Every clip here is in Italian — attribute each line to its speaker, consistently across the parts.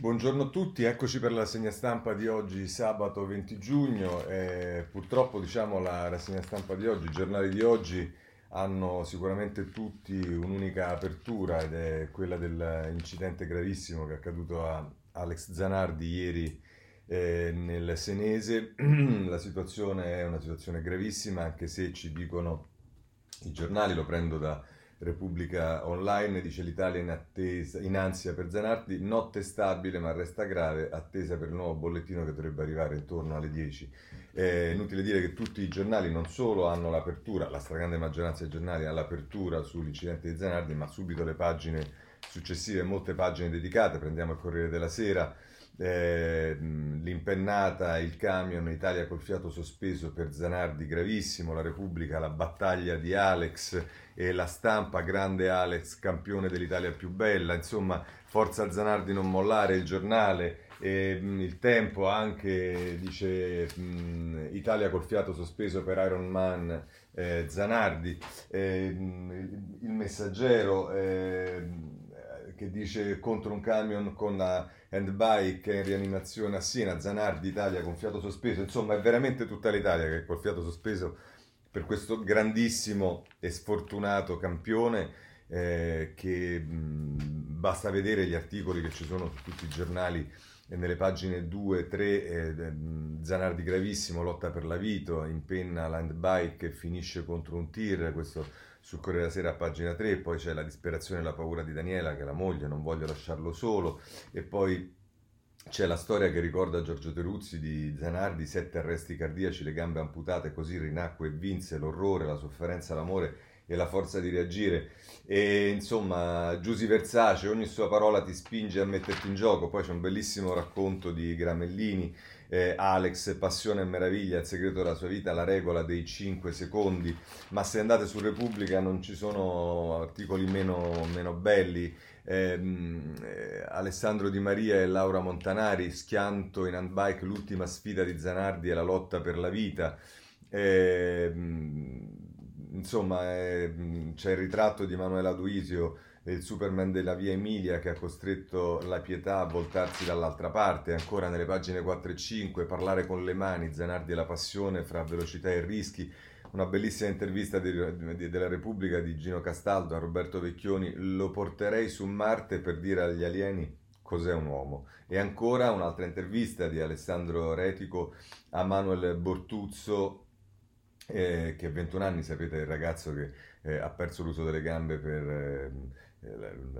Speaker 1: Buongiorno a tutti, eccoci per la rassegna stampa di oggi, sabato 20 giugno. Eh, purtroppo diciamo la rassegna stampa di oggi, i giornali di oggi hanno sicuramente tutti un'unica apertura ed è quella dell'incidente gravissimo che è accaduto a Alex Zanardi ieri eh, nel Senese. la situazione è una situazione gravissima anche se ci dicono i giornali, lo prendo da Repubblica Online dice l'Italia in, attesa, in ansia per Zanardi, notte stabile ma resta grave, attesa per il nuovo bollettino che dovrebbe arrivare intorno alle 10. È inutile dire che tutti i giornali non solo hanno l'apertura, la stragrande maggioranza dei giornali ha l'apertura sull'incidente di Zanardi, ma subito le pagine successive, molte pagine dedicate, prendiamo il Corriere della Sera, eh, l'impennata, il camion, Italia col fiato sospeso per Zanardi, gravissimo, la Repubblica, la battaglia di Alex e la stampa, grande Alex, campione dell'Italia più bella, insomma, forza Zanardi non mollare, il giornale, e, il tempo anche dice mh, Italia col fiato sospeso per Iron Man eh, Zanardi, eh, il messaggero eh, che dice contro un camion con la handbike in rianimazione a Siena, Zanardi Italia con fiato sospeso, insomma è veramente tutta l'Italia che col fiato sospeso per questo grandissimo e sfortunato campione eh, che mh, basta vedere gli articoli che ci sono su tutti i giornali e nelle pagine 2, 3, eh, Zanardi gravissimo, lotta per la vita, impenna l'handbike e finisce contro un tir, questo sul Corriere della Sera a pagina 3, poi c'è la disperazione e la paura di Daniela che è la moglie, non voglio lasciarlo solo, e poi c'è la storia che ricorda Giorgio Teruzzi di Zanardi, sette arresti cardiaci, le gambe amputate, così rinacque e vinse l'orrore, la sofferenza, l'amore e la forza di reagire. E insomma, Giusy Versace, ogni sua parola ti spinge a metterti in gioco. Poi c'è un bellissimo racconto di Gramellini, eh, Alex, Passione e Meraviglia, il segreto della sua vita, la regola dei 5 secondi. Ma se andate su Repubblica non ci sono articoli meno, meno belli ehm, eh, Alessandro Di Maria e Laura Montanari, schianto in handbike, l'ultima sfida di Zanardi è la lotta per la vita. Eh, insomma, eh, c'è il ritratto di Manuela Duisio, il Superman della via Emilia che ha costretto la pietà a voltarsi dall'altra parte, ancora nelle pagine 4 e 5, parlare con le mani, Zanardi e la passione fra velocità e rischi, una bellissima intervista di, di, della Repubblica di Gino Castaldo a Roberto Vecchioni, lo porterei su Marte per dire agli alieni cos'è un uomo. E ancora un'altra intervista di Alessandro Retico a Manuel Bortuzzo, eh, che a 21 anni, sapete, il ragazzo che eh, ha perso l'uso delle gambe per... Eh,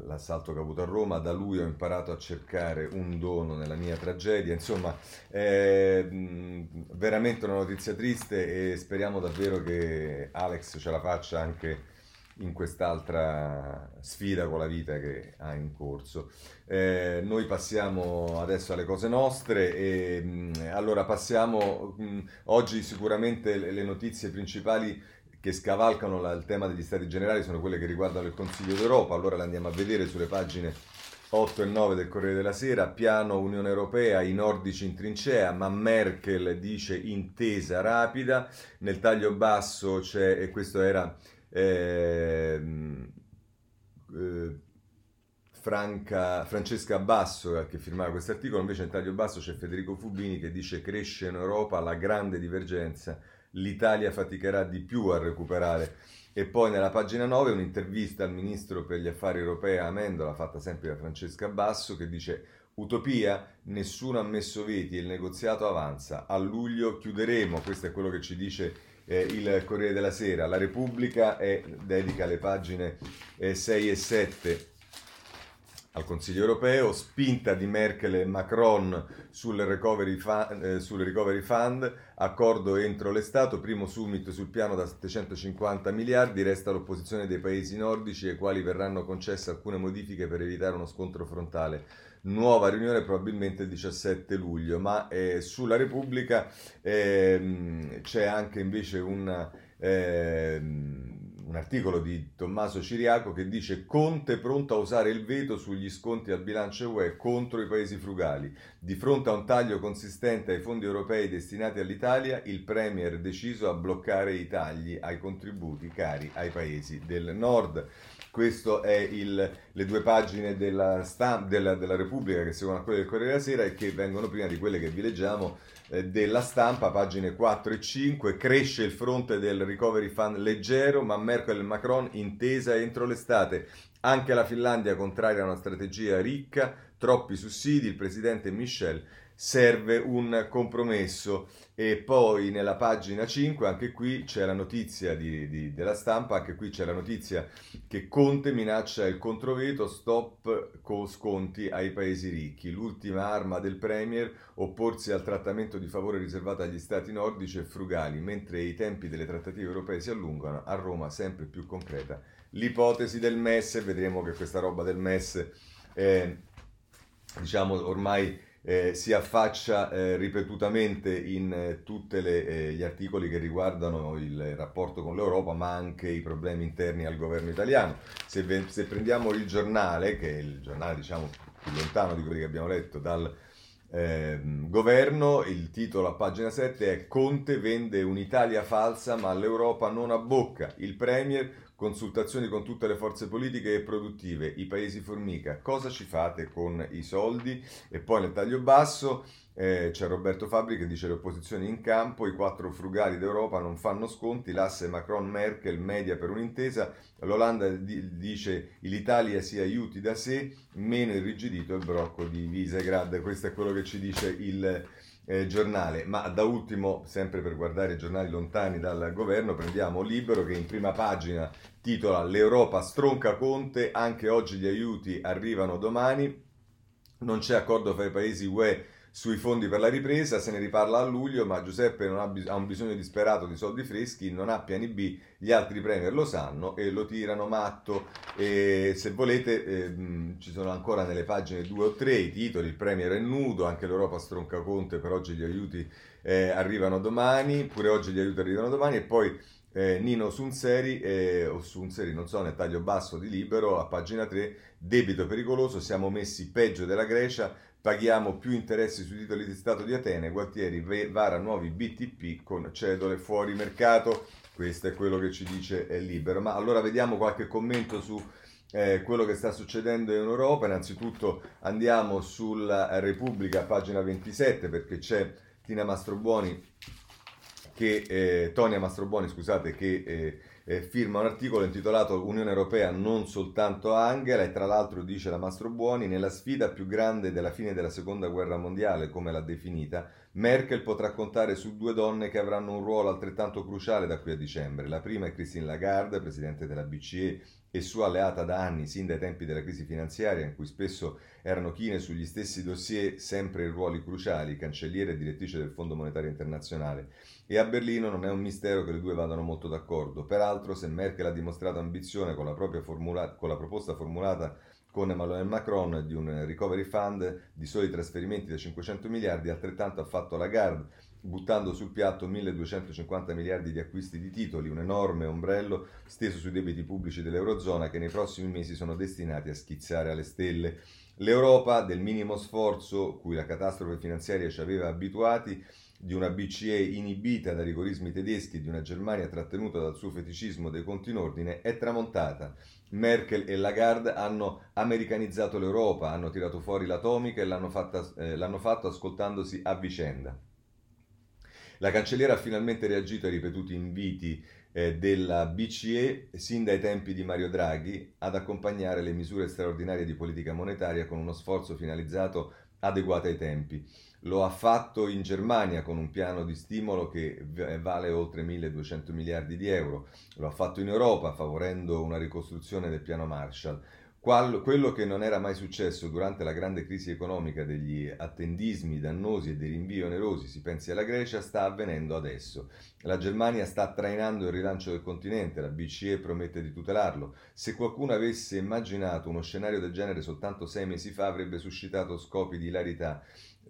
Speaker 1: l'assalto che ho avuto a Roma, da lui ho imparato a cercare un dono nella mia tragedia, insomma è veramente una notizia triste e speriamo davvero che Alex ce la faccia anche in quest'altra sfida con la vita che ha in corso. Eh, noi passiamo adesso alle cose nostre e allora passiamo oggi sicuramente le, le notizie principali che scavalcano la, il tema degli stati generali sono quelle che riguardano il Consiglio d'Europa, allora le andiamo a vedere sulle pagine 8 e 9 del Corriere della Sera, piano Unione Europea, i nordici in trincea, ma Merkel dice intesa rapida, nel taglio basso c'è, e questo era eh, eh, Franca, Francesca Basso che firmava questo articolo, invece nel taglio basso c'è Federico Fubini che dice cresce in Europa la grande divergenza l'Italia faticherà di più a recuperare. E poi nella pagina 9 un'intervista al ministro per gli affari europei Amendola, fatta sempre da Francesca Basso, che dice Utopia, nessuno ha messo veti il negoziato avanza. A luglio chiuderemo, questo è quello che ci dice eh, il Corriere della Sera. La Repubblica è, dedica le pagine eh, 6 e 7 al Consiglio europeo, spinta di Merkel e Macron sul recovery, fund, eh, sul recovery fund, accordo entro l'estate, primo summit sul piano da 750 miliardi, resta l'opposizione dei paesi nordici ai quali verranno concesse alcune modifiche per evitare uno scontro frontale. Nuova riunione probabilmente il 17 luglio, ma eh, sulla Repubblica eh, c'è anche invece una, ehm, un articolo di Tommaso Ciriaco che dice Conte pronto a usare il veto sugli sconti al bilancio UE contro i paesi frugali. Di fronte a un taglio consistente ai fondi europei destinati all'Italia, il Premier è deciso a bloccare i tagli ai contributi cari ai paesi del nord. Queste sono le due pagine della, stamp- della, della Repubblica che seguono a quelle del Corriere della Sera e che vengono prima di quelle che vi leggiamo della stampa, pagine 4 e 5, cresce il fronte del recovery fund leggero, ma Merkel e Macron intesa entro l'estate. Anche la Finlandia contraria a una strategia ricca, troppi sussidi, il presidente Michel serve un compromesso. E poi nella pagina 5, anche qui c'è la notizia di, di, della stampa, anche qui c'è la notizia che Conte minaccia il controveto, stop con sconti ai paesi ricchi. L'ultima arma del Premier, opporsi al trattamento di favore riservato agli stati nordici e frugali, mentre i tempi delle trattative europee si allungano, a Roma sempre più concreta l'ipotesi del MES, vedremo che questa roba del MES è, diciamo ormai eh, si affaccia eh, ripetutamente in eh, tutti eh, gli articoli che riguardano il rapporto con l'Europa, ma anche i problemi interni al governo italiano. Se, se prendiamo il giornale, che è il giornale diciamo, più lontano di quelli che abbiamo letto dal ehm, governo, il titolo a pagina 7 è Conte vende un'Italia falsa ma l'Europa non abbocca. Il Premier consultazioni con tutte le forze politiche e produttive, i paesi formica, cosa ci fate con i soldi? E poi nel taglio basso eh, c'è Roberto Fabri che dice le opposizioni in campo, i quattro frugali d'Europa non fanno sconti, l'asse Macron-Merkel media per un'intesa, l'Olanda di- dice l'Italia si aiuti da sé, meno irrigidito il brocco di Visegrad, questo è quello che ci dice il eh, giornale, ma da ultimo, sempre per guardare i giornali lontani dal governo, prendiamo Libero che in prima pagina titola L'Europa stronca Conte, anche oggi gli aiuti arrivano domani, non c'è accordo fra i paesi UE sui fondi per la ripresa, se ne riparla a luglio, ma Giuseppe ha, bis- ha, un bisogno disperato di soldi freschi, non ha piani B, gli altri premier lo sanno e lo tirano matto. E se volete eh, ci sono ancora nelle pagine 2 o 3 i titoli, il premier è nudo, anche l'Europa stronca Conte, per oggi gli aiuti eh, arrivano domani, pure oggi gli aiuti arrivano domani e poi eh, Nino Sunseri, eh, o Sunseri, non so, nel taglio basso di Libero, a pagina 3, debito pericoloso, siamo messi peggio della Grecia, Paghiamo più interessi sui titoli di Stato di Atene, Gualtieri vara nuovi BTP con cedole fuori mercato. Questo è quello che ci dice è Libero. Ma allora vediamo qualche commento su eh, quello che sta succedendo in Europa. Innanzitutto andiamo sulla Repubblica, pagina 27, perché c'è Tina Mastrobuoni che, eh, Tonia Mastrobuoni, scusate, che eh, eh, firma un articolo intitolato Unione Europea non soltanto Angela e tra l'altro dice la Mastro Buoni nella sfida più grande della fine della seconda guerra mondiale come l'ha definita Merkel potrà contare su due donne che avranno un ruolo altrettanto cruciale da qui a dicembre. La prima è Christine Lagarde presidente della BCE e sua alleata da anni, sin dai tempi della crisi finanziaria, in cui spesso erano chine sugli stessi dossier, sempre in ruoli cruciali, cancelliere e direttrice del Fondo Monetario Internazionale. E a Berlino non è un mistero che le due vadano molto d'accordo. Peraltro, se Merkel ha dimostrato ambizione con la, formula- con la proposta formulata con Emmanuel Macron di un recovery fund di soli trasferimenti da 500 miliardi, altrettanto ha fatto Lagarde buttando sul piatto 1250 miliardi di acquisti di titoli, un enorme ombrello steso sui debiti pubblici dell'Eurozona che nei prossimi mesi sono destinati a schizzare alle stelle. L'Europa, del minimo sforzo cui la catastrofe finanziaria ci aveva abituati, di una BCE inibita da rigorismi tedeschi e di una Germania trattenuta dal suo feticismo dei conti in ordine, è tramontata. Merkel e Lagarde hanno americanizzato l'Europa, hanno tirato fuori l'atomica e l'hanno, fatta, eh, l'hanno fatto ascoltandosi a vicenda. La cancelliera ha finalmente reagito ai ripetuti inviti eh, della BCE sin dai tempi di Mario Draghi ad accompagnare le misure straordinarie di politica monetaria con uno sforzo finalizzato adeguato ai tempi. Lo ha fatto in Germania con un piano di stimolo che vale oltre 1200 miliardi di euro. Lo ha fatto in Europa favorendo una ricostruzione del piano Marshall. Quello che non era mai successo durante la grande crisi economica degli attendismi dannosi e dei rinvii onerosi, si pensi alla Grecia, sta avvenendo adesso. La Germania sta trainando il rilancio del continente, la BCE promette di tutelarlo. Se qualcuno avesse immaginato uno scenario del genere soltanto sei mesi fa avrebbe suscitato scopi di hilarità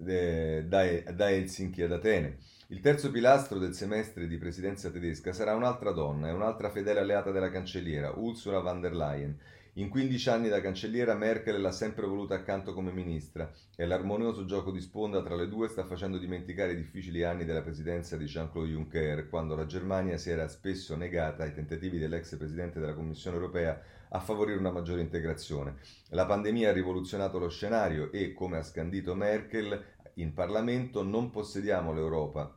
Speaker 1: eh, da, da Helsinki ad Atene. Il terzo pilastro del semestre di presidenza tedesca sarà un'altra donna e un'altra fedele alleata della cancelliera, Ursula von der Leyen. In 15 anni da cancelliera Merkel l'ha sempre voluta accanto come ministra e l'armonioso gioco di sponda tra le due sta facendo dimenticare i difficili anni della presidenza di Jean-Claude Juncker, quando la Germania si era spesso negata ai tentativi dell'ex presidente della Commissione europea a favorire una maggiore integrazione. La pandemia ha rivoluzionato lo scenario e, come ha scandito Merkel in Parlamento, non possediamo l'Europa,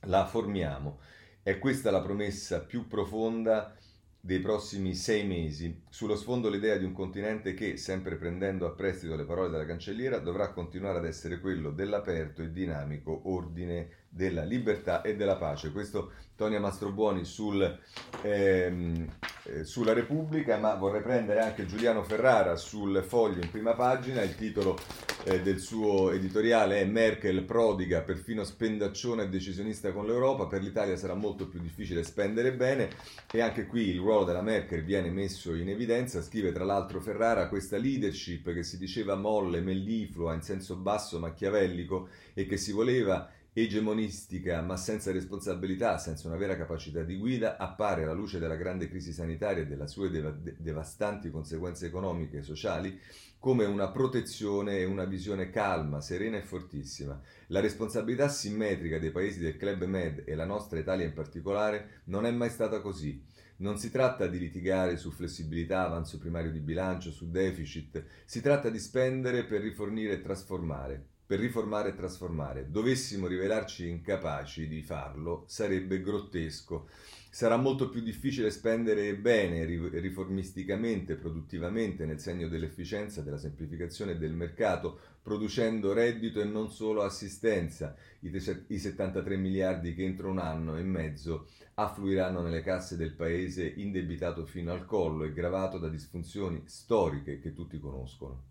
Speaker 1: la formiamo. È questa la promessa più profonda dei prossimi sei mesi, sullo sfondo l'idea di un continente che, sempre prendendo a prestito le parole della cancelliera, dovrà continuare ad essere quello dell'aperto e dinamico ordine della libertà e della pace. Questo Tonia Mastrobuoni sul, ehm, eh, sulla Repubblica, ma vorrei prendere anche Giuliano Ferrara sul foglio in prima pagina, il titolo eh, del suo editoriale è Merkel prodiga, perfino spendaccione e decisionista con l'Europa, per l'Italia sarà molto più difficile spendere bene. E anche qui il ruolo della Merkel viene messo in evidenza, scrive tra l'altro Ferrara questa leadership che si diceva molle, melliflua, in senso basso, machiavellico e che si voleva egemonistica ma senza responsabilità, senza una vera capacità di guida, appare alla luce della grande crisi sanitaria e delle sue dev- devastanti conseguenze economiche e sociali come una protezione e una visione calma, serena e fortissima. La responsabilità simmetrica dei paesi del Club Med e la nostra Italia in particolare non è mai stata così. Non si tratta di litigare su flessibilità, avanzo primario di bilancio, su deficit, si tratta di spendere per rifornire e trasformare per riformare e trasformare. Dovessimo rivelarci incapaci di farlo, sarebbe grottesco. Sarà molto più difficile spendere bene, riformisticamente, produttivamente, nel segno dell'efficienza, della semplificazione del mercato, producendo reddito e non solo assistenza. I 73 miliardi che entro un anno e mezzo affluiranno nelle casse del paese indebitato fino al collo e gravato da disfunzioni storiche che tutti conoscono.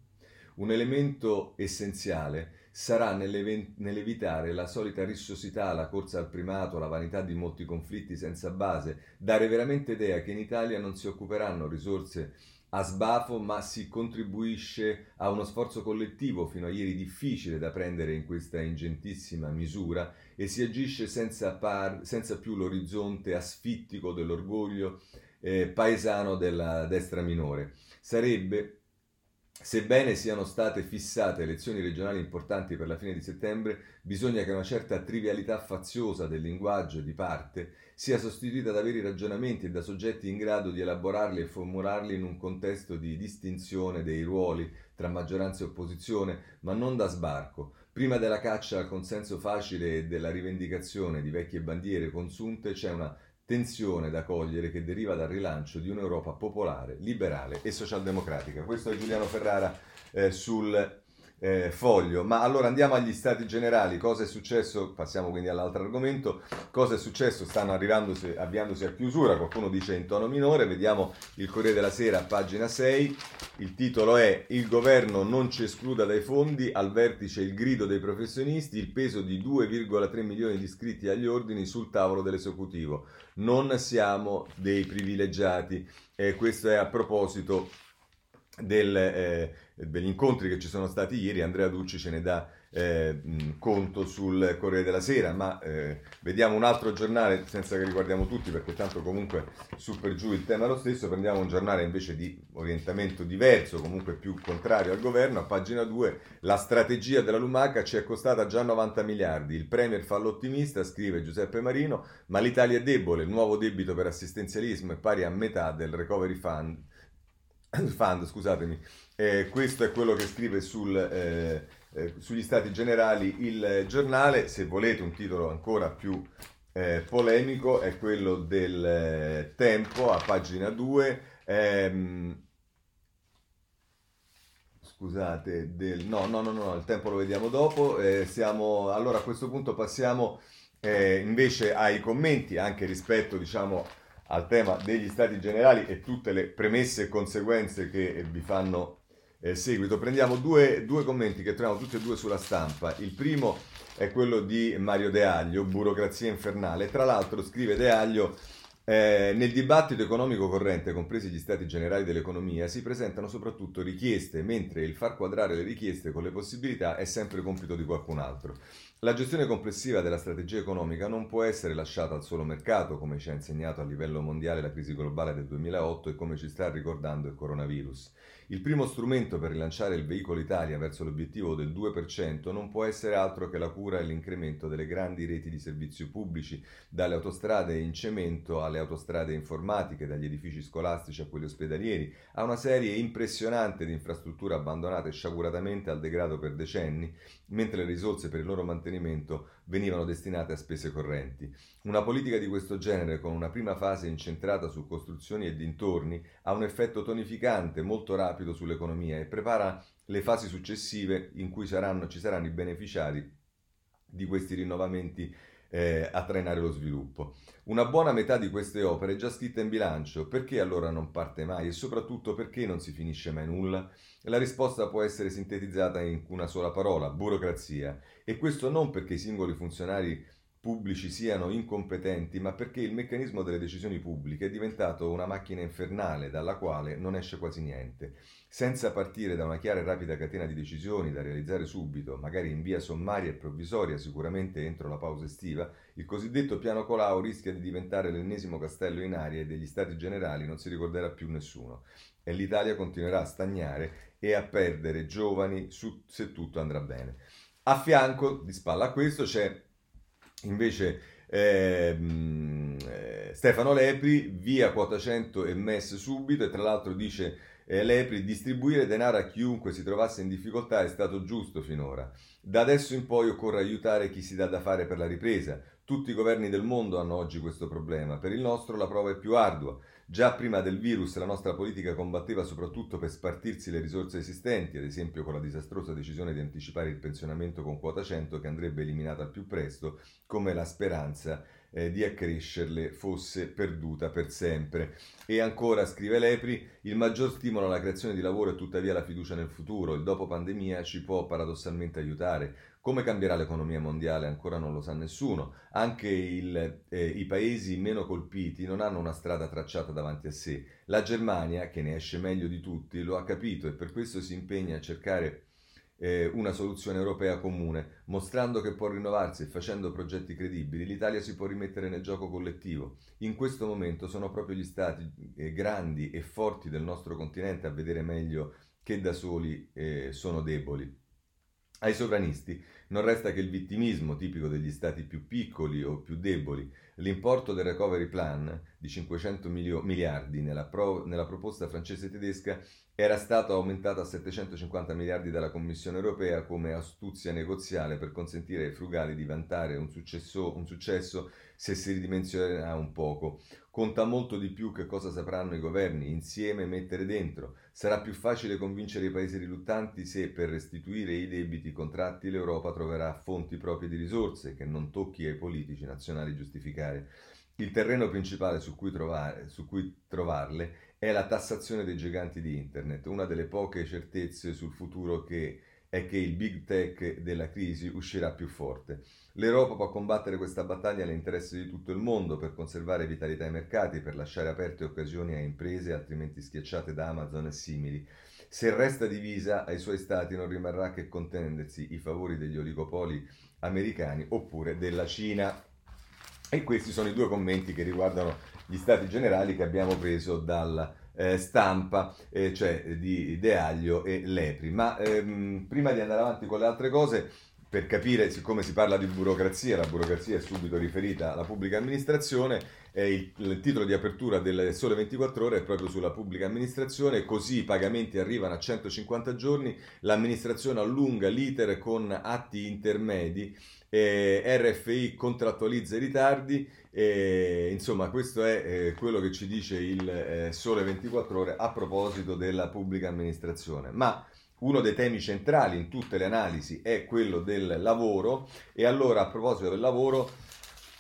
Speaker 1: Un elemento essenziale sarà nell'evitare la solita rissosità, la corsa al primato, la vanità di molti conflitti senza base, dare veramente idea che in Italia non si occuperanno risorse a sbafo, ma si contribuisce a uno sforzo collettivo fino a ieri difficile da prendere in questa ingentissima misura e si agisce senza, par- senza più l'orizzonte asfittico dell'orgoglio eh, paesano della destra minore. Sarebbe Sebbene siano state fissate elezioni regionali importanti per la fine di settembre, bisogna che una certa trivialità faziosa del linguaggio di parte sia sostituita da veri ragionamenti e da soggetti in grado di elaborarli e formularli in un contesto di distinzione dei ruoli tra maggioranza e opposizione, ma non da sbarco. Prima della caccia al consenso facile e della rivendicazione di vecchie bandiere consunte c'è una tensione da cogliere che deriva dal rilancio di un'Europa popolare, liberale e socialdemocratica. Questo è Giuliano Ferrara eh, sul eh, foglio. Ma allora andiamo agli stati generali. Cosa è successo? Passiamo quindi all'altro argomento. Cosa è successo? Stanno avviandosi a chiusura. Qualcuno dice in tono minore. Vediamo il Corriere della Sera, pagina 6. Il titolo è Il governo non ci escluda dai fondi. Al vertice il grido dei professionisti. Il peso di 2,3 milioni di iscritti agli ordini sul tavolo dell'esecutivo. Non siamo dei privilegiati. E questo è a proposito del, eh, degli incontri che ci sono stati ieri, Andrea Ducci ce ne dà eh, conto sul Corriere della Sera, ma eh, vediamo un altro giornale senza che riguardiamo tutti perché tanto comunque su per giù il tema è lo stesso, prendiamo un giornale invece di orientamento diverso, comunque più contrario al governo, a pagina 2 la strategia della Lumaca ci è costata già 90 miliardi, il Premier fa l'ottimista, scrive Giuseppe Marino, ma l'Italia è debole, il nuovo debito per assistenzialismo è pari a metà del Recovery Fund Fund, scusatemi, eh, questo è quello che scrive sul, eh, eh, sugli stati generali il giornale, se volete un titolo ancora più eh, polemico è quello del eh, Tempo a pagina 2. Ehm, scusate, del, no, no, no, no, il tempo lo vediamo dopo. Eh, siamo, allora a questo punto passiamo invece ai commenti anche rispetto diciamo al tema degli stati generali e tutte le premesse e conseguenze che vi fanno eh, seguito. Prendiamo due, due commenti che troviamo tutti e due sulla stampa. Il primo è quello di Mario De Aglio, Burocrazia infernale. Tra l'altro scrive De Aglio eh, nel dibattito economico corrente, compresi gli stati generali dell'economia, si presentano soprattutto richieste, mentre il far quadrare le richieste con le possibilità è sempre compito di qualcun altro. La gestione complessiva della strategia economica non può essere lasciata al solo mercato, come ci ha insegnato a livello mondiale la crisi globale del 2008 e come ci sta ricordando il coronavirus. Il primo strumento per rilanciare il veicolo Italia verso l'obiettivo del 2% non può essere altro che la cura e l'incremento delle grandi reti di servizi pubblici, dalle autostrade in cemento alle autostrade informatiche, dagli edifici scolastici a quelli ospedalieri, a una serie impressionante di infrastrutture abbandonate sciaguratamente al degrado per decenni, mentre le risorse per il loro mantenimento venivano destinate a spese correnti. Una politica di questo genere, con una prima fase incentrata su costruzioni e dintorni, ha un effetto tonificante molto rapido sull'economia e prepara le fasi successive in cui saranno, ci saranno i beneficiari di questi rinnovamenti eh, a trainare lo sviluppo. Una buona metà di queste opere è già scritta in bilancio, perché allora non parte mai e soprattutto perché non si finisce mai nulla? La risposta può essere sintetizzata in una sola parola, burocrazia, e questo non perché i singoli funzionari pubblici siano incompetenti, ma perché il meccanismo delle decisioni pubbliche è diventato una macchina infernale dalla quale non esce quasi niente. Senza partire da una chiara e rapida catena di decisioni da realizzare subito, magari in via sommaria e provvisoria, sicuramente entro la pausa estiva, il cosiddetto piano Colau rischia di diventare l'ennesimo castello in aria e degli stati generali non si ricorderà più nessuno. E l'Italia continuerà a stagnare e a perdere giovani su, se tutto andrà bene. A fianco, di spalla a questo, c'è Invece ehm, eh, Stefano Lepri via quota 100 e MES subito e tra l'altro dice eh, Lepri distribuire denaro a chiunque si trovasse in difficoltà è stato giusto finora. Da adesso in poi occorre aiutare chi si dà da fare per la ripresa. Tutti i governi del mondo hanno oggi questo problema. Per il nostro la prova è più ardua. Già prima del virus la nostra politica combatteva soprattutto per spartirsi le risorse esistenti, ad esempio con la disastrosa decisione di anticipare il pensionamento con quota 100 che andrebbe eliminata al più presto, come la speranza eh, di accrescerle fosse perduta per sempre. E ancora, scrive Lepri, il maggior stimolo alla creazione di lavoro è tuttavia la fiducia nel futuro. Il dopo pandemia ci può paradossalmente aiutare. Come cambierà l'economia mondiale ancora non lo sa nessuno. Anche il, eh, i paesi meno colpiti non hanno una strada tracciata davanti a sé. La Germania, che ne esce meglio di tutti, lo ha capito e per questo si impegna a cercare eh, una soluzione europea comune, mostrando che può rinnovarsi e facendo progetti credibili, l'Italia si può rimettere nel gioco collettivo. In questo momento sono proprio gli stati eh, grandi e forti del nostro continente a vedere meglio che da soli eh, sono deboli. Ai sovranisti non resta che il vittimismo tipico degli stati più piccoli o più deboli. L'importo del recovery plan di 500 milio- miliardi nella, pro- nella proposta francese e tedesca era stato aumentato a 750 miliardi dalla Commissione europea come astuzia negoziale per consentire ai frugali di vantare un successo, un successo se si ridimensionerà un poco. Conta molto di più che cosa sapranno i governi insieme mettere dentro. Sarà più facile convincere i paesi riluttanti se per restituire i debiti contratti l'Europa troverà fonti proprie di risorse che non tocchi ai politici nazionali giustificare. Il terreno principale su cui, trovare, su cui trovarle è la tassazione dei giganti di Internet, una delle poche certezze sul futuro che è che il big tech della crisi uscirà più forte. L'Europa può combattere questa battaglia all'interesse di tutto il mondo per conservare vitalità ai mercati, per lasciare aperte occasioni a imprese altrimenti schiacciate da Amazon e simili. Se resta divisa, ai suoi stati non rimarrà che contendersi i favori degli oligopoli americani oppure della Cina. E questi sono i due commenti che riguardano gli stati generali che abbiamo preso dalla eh, stampa, eh, cioè di De Aglio e Lepri. Ma ehm, prima di andare avanti con le altre cose, per capire, siccome si parla di burocrazia, la burocrazia è subito riferita alla pubblica amministrazione, eh, il, il, titolo di apertura del Sole 24 Ore è proprio sulla pubblica amministrazione, così i pagamenti arrivano a 150 giorni, l'amministrazione allunga l'iter con atti intermedi, eh, RFI contrattualizza i ritardi, eh, insomma questo è eh, quello che ci dice il eh, Sole 24 Ore a proposito della pubblica amministrazione. Ma uno dei temi centrali in tutte le analisi è quello del lavoro e allora a proposito del lavoro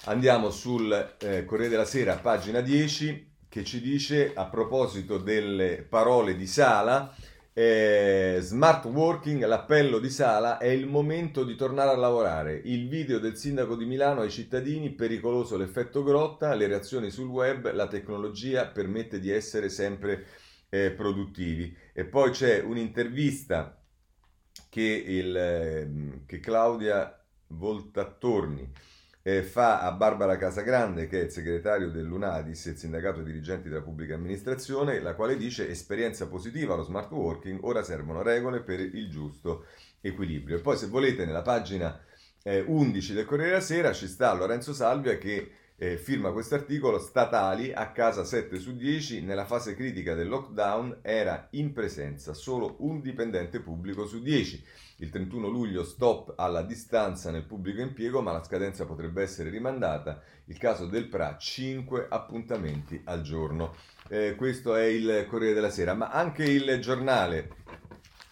Speaker 1: Andiamo sul eh, Corriere della Sera, pagina 10, che ci dice a proposito delle parole di Sala, eh, smart working, l'appello di Sala, è il momento di tornare a lavorare. Il video del sindaco di Milano ai cittadini, pericoloso l'effetto grotta, le reazioni sul web, la tecnologia permette di essere sempre eh, produttivi. E poi c'è un'intervista che, il, ehm, che Claudia Voltattorni eh, fa a Barbara Casagrande, che è il segretario dell'UNADIS, il sindacato dirigenti della pubblica amministrazione, la quale dice esperienza positiva allo smart working, ora servono regole per il giusto equilibrio. E poi se volete nella pagina eh, 11 del Corriere della Sera ci sta Lorenzo Salvia che eh, firma questo articolo, statali a casa 7 su 10, nella fase critica del lockdown era in presenza solo un dipendente pubblico su 10. Il 31 luglio stop alla distanza nel pubblico impiego, ma la scadenza potrebbe essere rimandata. Il caso del PRA, 5 appuntamenti al giorno. Eh, questo è il Corriere della Sera, ma anche il giornale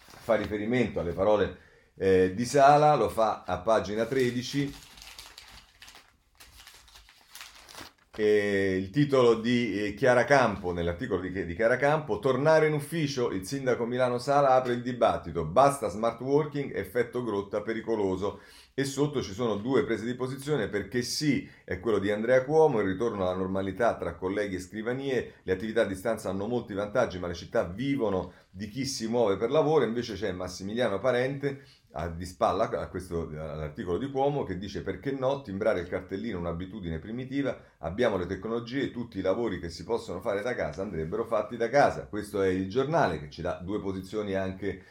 Speaker 1: fa riferimento alle parole eh, di Sala, lo fa a pagina 13 Eh, il titolo di eh, Chiara Campo, nell'articolo di, di, Chiara Campo, tornare in ufficio, il sindaco Milano Sala apre il dibattito, basta smart working, effetto grotta pericoloso. E sotto ci sono due prese di posizione perché sì, è quello di Andrea Cuomo, il ritorno alla normalità tra colleghi e scrivanie, le attività a distanza hanno molti vantaggi, ma le città vivono di chi si muove per lavoro, invece c'è Massimiliano Parente di spalla a questo, all'articolo di Cuomo che dice perché no, timbrare il cartellino è un'abitudine primitiva, abbiamo le tecnologie, tutti i lavori che si possono fare da casa andrebbero fatti da casa. Questo è il giornale che ci dà due posizioni anche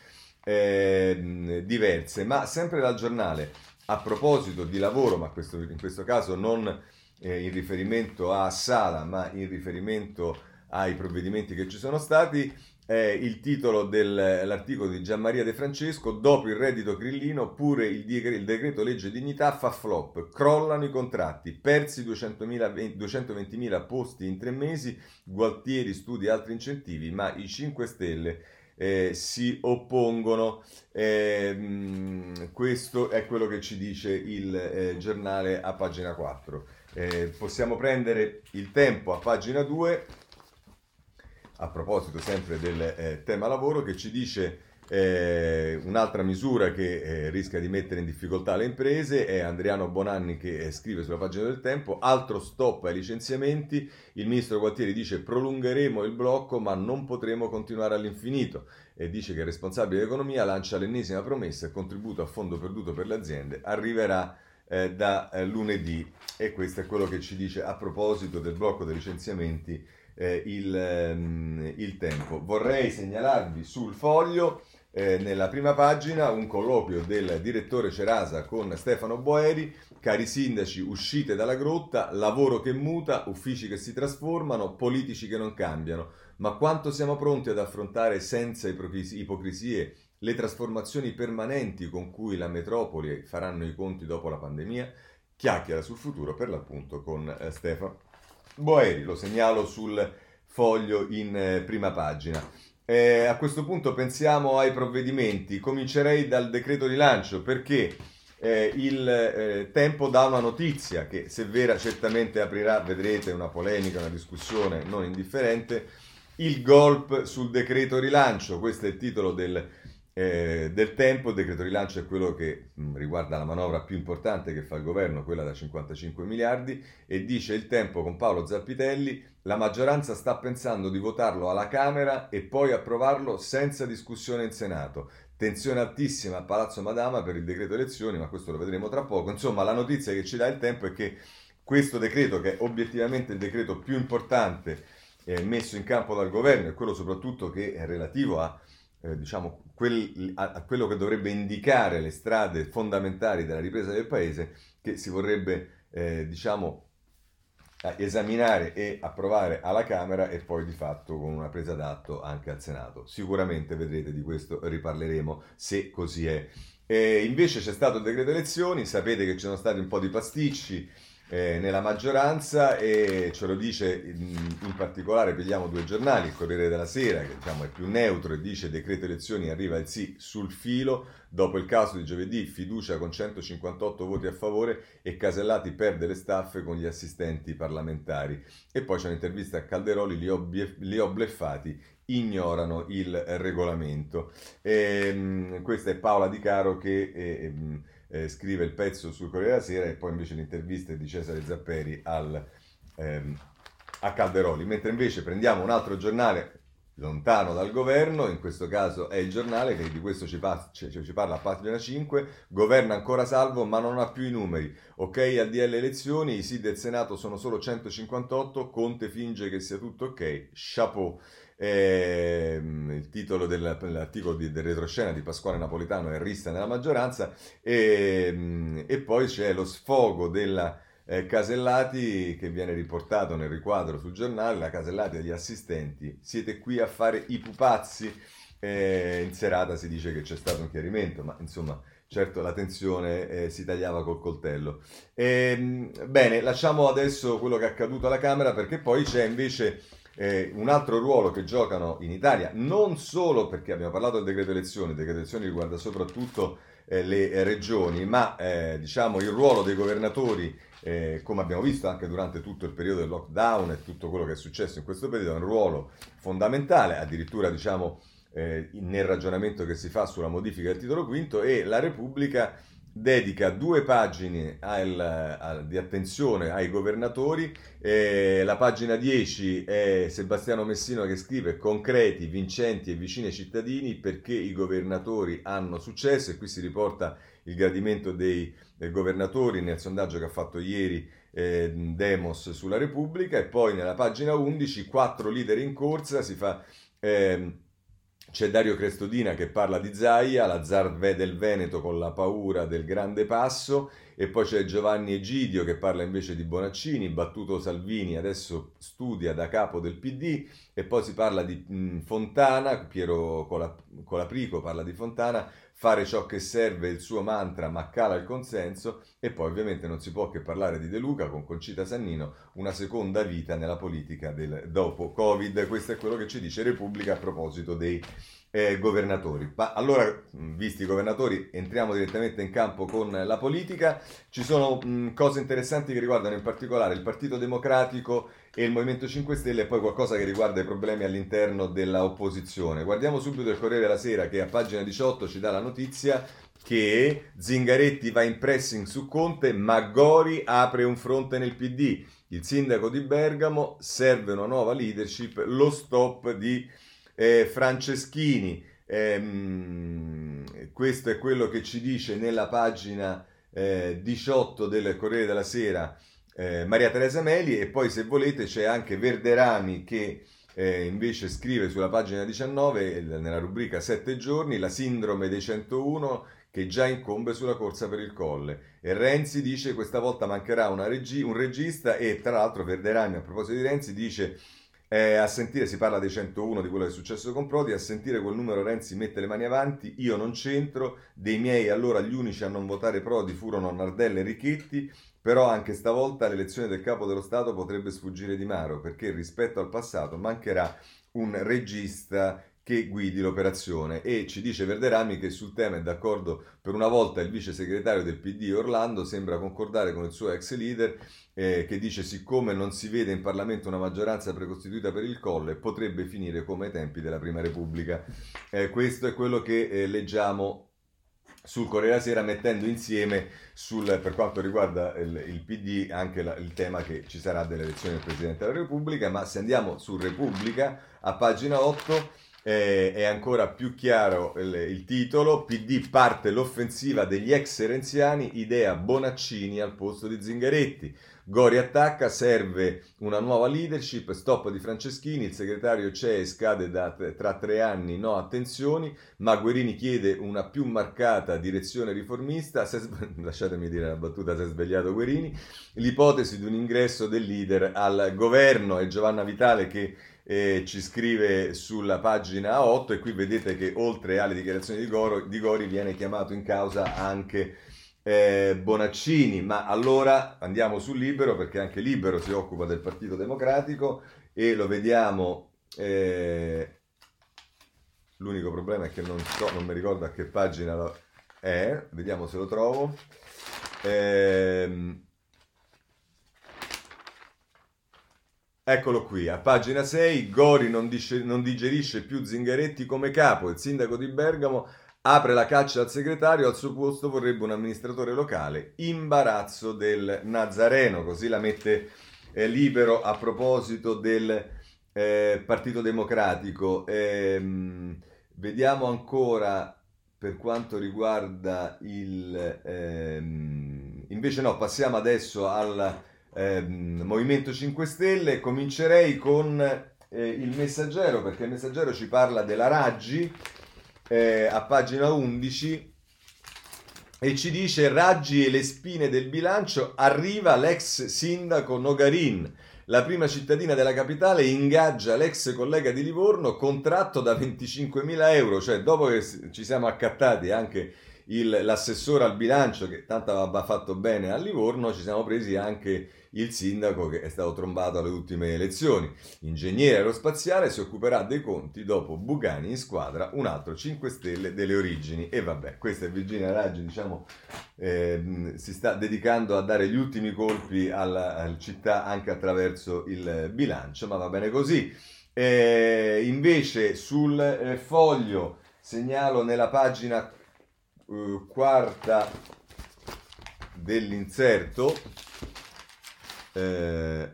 Speaker 1: eh, diverse, ma sempre dal giornale, a proposito di lavoro, ma questo, in questo caso non eh, in riferimento a Sala, ma in riferimento ai provvedimenti che ci sono stati, è il titolo dell'articolo di Gianmaria De Francesco, dopo il reddito grillino pure il, il decreto legge dignità fa flop, crollano i contratti, persi 220.000 posti in tre mesi, Gualtieri studia altri incentivi, ma i 5 Stelle eh, si oppongono. Eh, questo è quello che ci dice il eh, giornale a pagina 4. Eh, possiamo prendere il tempo a pagina 2 a proposito sempre del eh, tema lavoro, che ci dice eh, un'altra misura che eh, rischia di mettere in difficoltà le imprese è Andriano Bonanni che eh, scrive sulla pagina del tempo, altro stop ai licenziamenti, il ministro Gualtieri dice prolungheremo il blocco ma non potremo continuare all'infinito e dice che il responsabile dell'economia lancia l'ennesima promessa, il contributo a fondo perduto per le aziende arriverà eh, da eh, lunedì. E questo è quello che ci dice a proposito del blocco dei licenziamenti eh, il, ehm, il, tempo. Vorrei segnalarvi sul foglio eh, nella prima pagina un colloquio del direttore Cerasa con Stefano Boeri, cari sindaci uscite dalla grotta, lavoro che muta, uffici che si trasformano, politici che non cambiano, ma quanto siamo pronti ad affrontare senza ipocrisie le trasformazioni permanenti con cui la metropoli faranno i conti dopo la pandemia? Chiacchiera sul futuro per l'appunto con eh, Stefano Boeri, lo segnalo sul foglio in eh, prima pagina. Eh, a questo punto pensiamo ai provvedimenti. Comincerei dal decreto rilancio perché eh, il eh, tempo dà una notizia che se vera certamente aprirà, vedrete, una polemica, una discussione non indifferente. Il golpe sul decreto rilancio, questo è il titolo del eh, del tempo, il decreto rilancio è quello che mh, riguarda la manovra più importante che fa il governo, quella da 55 miliardi, e dice il tempo con Paolo Zappitelli, la maggioranza sta pensando di votarlo alla Camera e poi approvarlo senza discussione in Senato. Tensione altissima a Palazzo Madama per il decreto elezioni, ma questo lo vedremo tra poco. Insomma, la notizia che ci dà il tempo è che questo decreto, che è obiettivamente il decreto più importante eh, messo in campo dal governo, è quello soprattutto che è relativo a eh, diciamo, quel, a, a, quello che dovrebbe indicare le strade fondamentali della ripresa del paese che si vorrebbe, eh, diciamo, esaminare e approvare alla Camera e poi di fatto con una presa d'atto anche al Senato. Sicuramente vedrete di questo riparleremo se così è. E invece c'è stato il decreto elezioni, sapete che ci sono stati un po' di pasticci, eh, nella maggioranza e ce lo dice in, in, particolare, pigliamo due giornali, il Corriere della Sera che diciamo, è più neutro e dice decreto elezioni arriva il sì sul filo, dopo il caso di giovedì fiducia con 158 voti a favore e Casellati perde le staffe con gli assistenti parlamentari. E poi c'è un'intervista a Calderoli, li ho, li ho bleffati, ignorano il regolamento. E, ehm, questa è Paola Di Caro che... Eh, eh, scrive il pezzo sul Corriere della Sera e poi invece l'intervista di Cesare Zapperi al, ehm, a Calderoli. Mentre invece prendiamo un altro giornale lontano dal governo, in questo caso è il giornale che di questo ci, pa- ci, ci, parla a pagina 5, governa ancora salvo ma non ha più i numeri, ok al DL elezioni, i sì del Senato sono solo 158, Conte finge che sia tutto ok, chapeau. Eh, il titolo dell'articolo di, del retroscena di Pasquale Napolitano è Rista nella maggioranza e, e poi c'è lo sfogo della eh, Casellati che viene riportato nel riquadro sul giornale, la Casellati agli assistenti, siete qui a fare i pupazzi, eh, in serata si dice che c'è stato un chiarimento, ma insomma certo la tensione eh, si tagliava col coltello. E, ehm, bene, lasciamo adesso quello che è accaduto alla Camera perché poi c'è invece eh, un altro ruolo che giocano in Italia, non solo perché abbiamo parlato del decreto elezioni, il decreto elezioni riguarda soprattutto eh, le regioni, ma eh, diciamo il ruolo dei governatori, eh, come abbiamo visto anche durante tutto il periodo del lockdown e tutto quello che è successo in questo periodo, è un ruolo fondamentale, addirittura diciamo eh, nel ragionamento che si fa sulla modifica del titolo quinto e la Repubblica dedica due pagine al, al, di attenzione ai governatori. Eh, la pagina 10 è Sebastiano Messino che scrive concreti, vincenti e vicini ai cittadini perché i governatori hanno successo e qui si riporta il gradimento dei, dei governatori nel sondaggio che ha fatto ieri eh, Demos sulla Repubblica e poi nella pagina 11 quattro leader in corsa si fa... Eh, c'è Dario Crestodina che parla di Zaia, la zar del Veneto con la paura del grande passo, e poi c'è Giovanni Egidio che parla invece di Bonaccini, battuto Salvini, adesso studia da capo del PD, e poi si parla di Fontana, Piero Colaprico parla di Fontana, fare ciò che serve il suo mantra ma cala il consenso e poi ovviamente non si può che parlare di De Luca con Concita Sannino, una seconda vita nella politica del dopo Covid. Questo è quello che ci dice Repubblica a proposito dei eh, governatori. Ma allora, visti i governatori, entriamo direttamente in campo con la politica. Ci sono mh, cose interessanti che riguardano in particolare il Partito Democratico e il Movimento 5 Stelle e poi qualcosa che riguarda i problemi all'interno dell'opposizione. Guardiamo subito il Corriere della Sera che a pagina 18 ci dà la notizia che Zingaretti va in pressing su Conte, ma Gori apre un fronte nel PD. Il sindaco di Bergamo serve una nuova leadership, lo stop di eh, Franceschini. Eh, questo è quello che ci dice nella pagina eh, 18 del Corriere della Sera eh, Maria Teresa Meli e poi se volete c'è anche Verderami che eh, invece scrive sulla pagina 19 nella rubrica 7 giorni la sindrome dei 101 che già incombe sulla corsa per il colle e Renzi dice questa volta mancherà regi- un regista e tra l'altro Verderami a proposito di Renzi dice eh, a sentire, si parla dei 101 di quello che è successo con Prodi, a sentire quel numero Renzi mette le mani avanti, io non c'entro, dei miei allora gli unici a non votare Prodi furono Nardella e Richetti, però anche stavolta l'elezione del capo dello Stato potrebbe sfuggire di Maro, perché rispetto al passato mancherà un regista che guidi l'operazione e ci dice Verderami che sul tema è d'accordo per una volta il vice segretario del PD Orlando sembra concordare con il suo ex leader eh, che dice siccome non si vede in Parlamento una maggioranza precostituita per il colle potrebbe finire come ai tempi della Prima Repubblica. Eh, questo è quello che eh, leggiamo sul Corriere della Sera mettendo insieme sul, per quanto riguarda il, il PD anche la, il tema che ci sarà delle elezioni del Presidente della Repubblica, ma se andiamo su Repubblica a pagina 8 eh, è ancora più chiaro il, il, titolo, PD parte l'offensiva degli ex renziani, idea Bonaccini al posto di Zingaretti. Gori attacca, serve una nuova leadership, stop di Franceschini, il segretario c'è e scade da, tra tre anni, no attenzioni, ma Guerini chiede una più marcata direzione riformista, se, lasciatemi dire la battuta, si è svegliato Guerini, l'ipotesi di un ingresso del leader al governo. È Giovanna Vitale che eh, ci scrive sulla pagina 8 e qui vedete che oltre alle dichiarazioni di, Goro, di Gori viene chiamato in causa anche eh, Bonaccini, ma allora andiamo su Libero perché anche Libero si occupa del Partito Democratico e lo vediamo. Eh, l'unico problema è che non, so, non mi ricordo a che pagina è, vediamo se lo trovo. Eh, Eccolo qui, a pagina 6, Gori non, dice, non, digerisce più Zingaretti come capo, il sindaco di Bergamo apre la caccia al segretario, al suo posto vorrebbe un amministratore locale, imbarazzo del Nazareno, così la mette eh, libero a proposito del eh, Partito Democratico. Ehm, vediamo ancora per quanto riguarda il... Ehm, invece no, passiamo adesso al ehm, Movimento 5 Stelle, comincerei con eh, il messaggero, perché il messaggero ci parla della Raggi eh, a pagina 11 e ci dice Raggi e le spine del bilancio, arriva l'ex sindaco Nogarin. La prima cittadina della capitale ingaggia l'ex collega di Livorno, contratto da 25.000 euro, cioè dopo che ci siamo accattati anche il, l'assessore al bilancio, che tanto aveva fatto bene a Livorno, ci siamo presi anche il sindaco che è stato trombato alle ultime elezioni. Ingegnere aerospaziale si occuperà dei conti dopo Bugani in squadra, un altro 5 Stelle delle origini. E vabbè, questa è Virginia Raggi, diciamo, eh, si sta dedicando a dare gli ultimi colpi alla, alla città anche attraverso il bilancio, ma va bene così. Eh, invece sul eh, foglio segnalo nella pagina eh, quarta dell'inserto eh,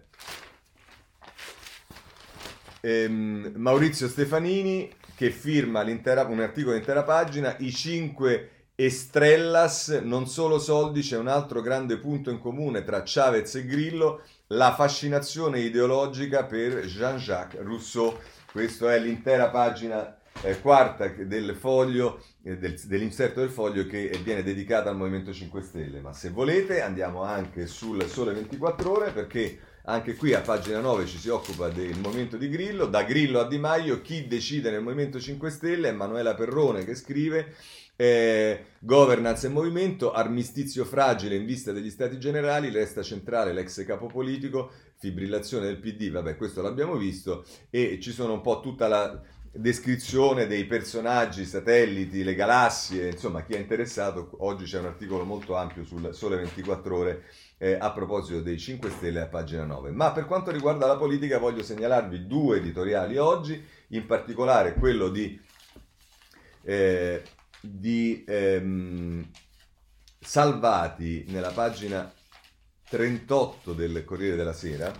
Speaker 1: ehm, Maurizio Stefanini che firma un articolo di intera pagina, i cinque Estrellas, non solo soldi, c'è un altro grande punto in comune tra Chavez e Grillo, la fascinazione ideologica per Jean-Jacques Rousseau. Questa è l'intera pagina eh, quarta del foglio, eh, del, dell'inserto del foglio che viene dedicata al Movimento 5 Stelle. Ma se volete andiamo anche sul Sole 24 Ore perché anche qui a pagina 9 ci si occupa del movimento di Grillo. Da Grillo a Di Maio chi decide nel Movimento 5 Stelle è Manuela Perrone che scrive eh, governance e movimento, armistizio fragile in vista degli stati generali, resta centrale l'ex capo politico, fibrillazione del PD, vabbè questo l'abbiamo visto, e ci sono un po' tutta la descrizione dei personaggi, satelliti, le galassie, insomma chi è interessato, oggi c'è un articolo molto ampio sul Sole 24 ore eh, a proposito dei 5 Stelle a pagina 9. Ma per quanto riguarda la politica voglio segnalarvi due editoriali oggi, in particolare quello di, eh, di ehm, Salvati nella pagina 38 del Corriere della Sera,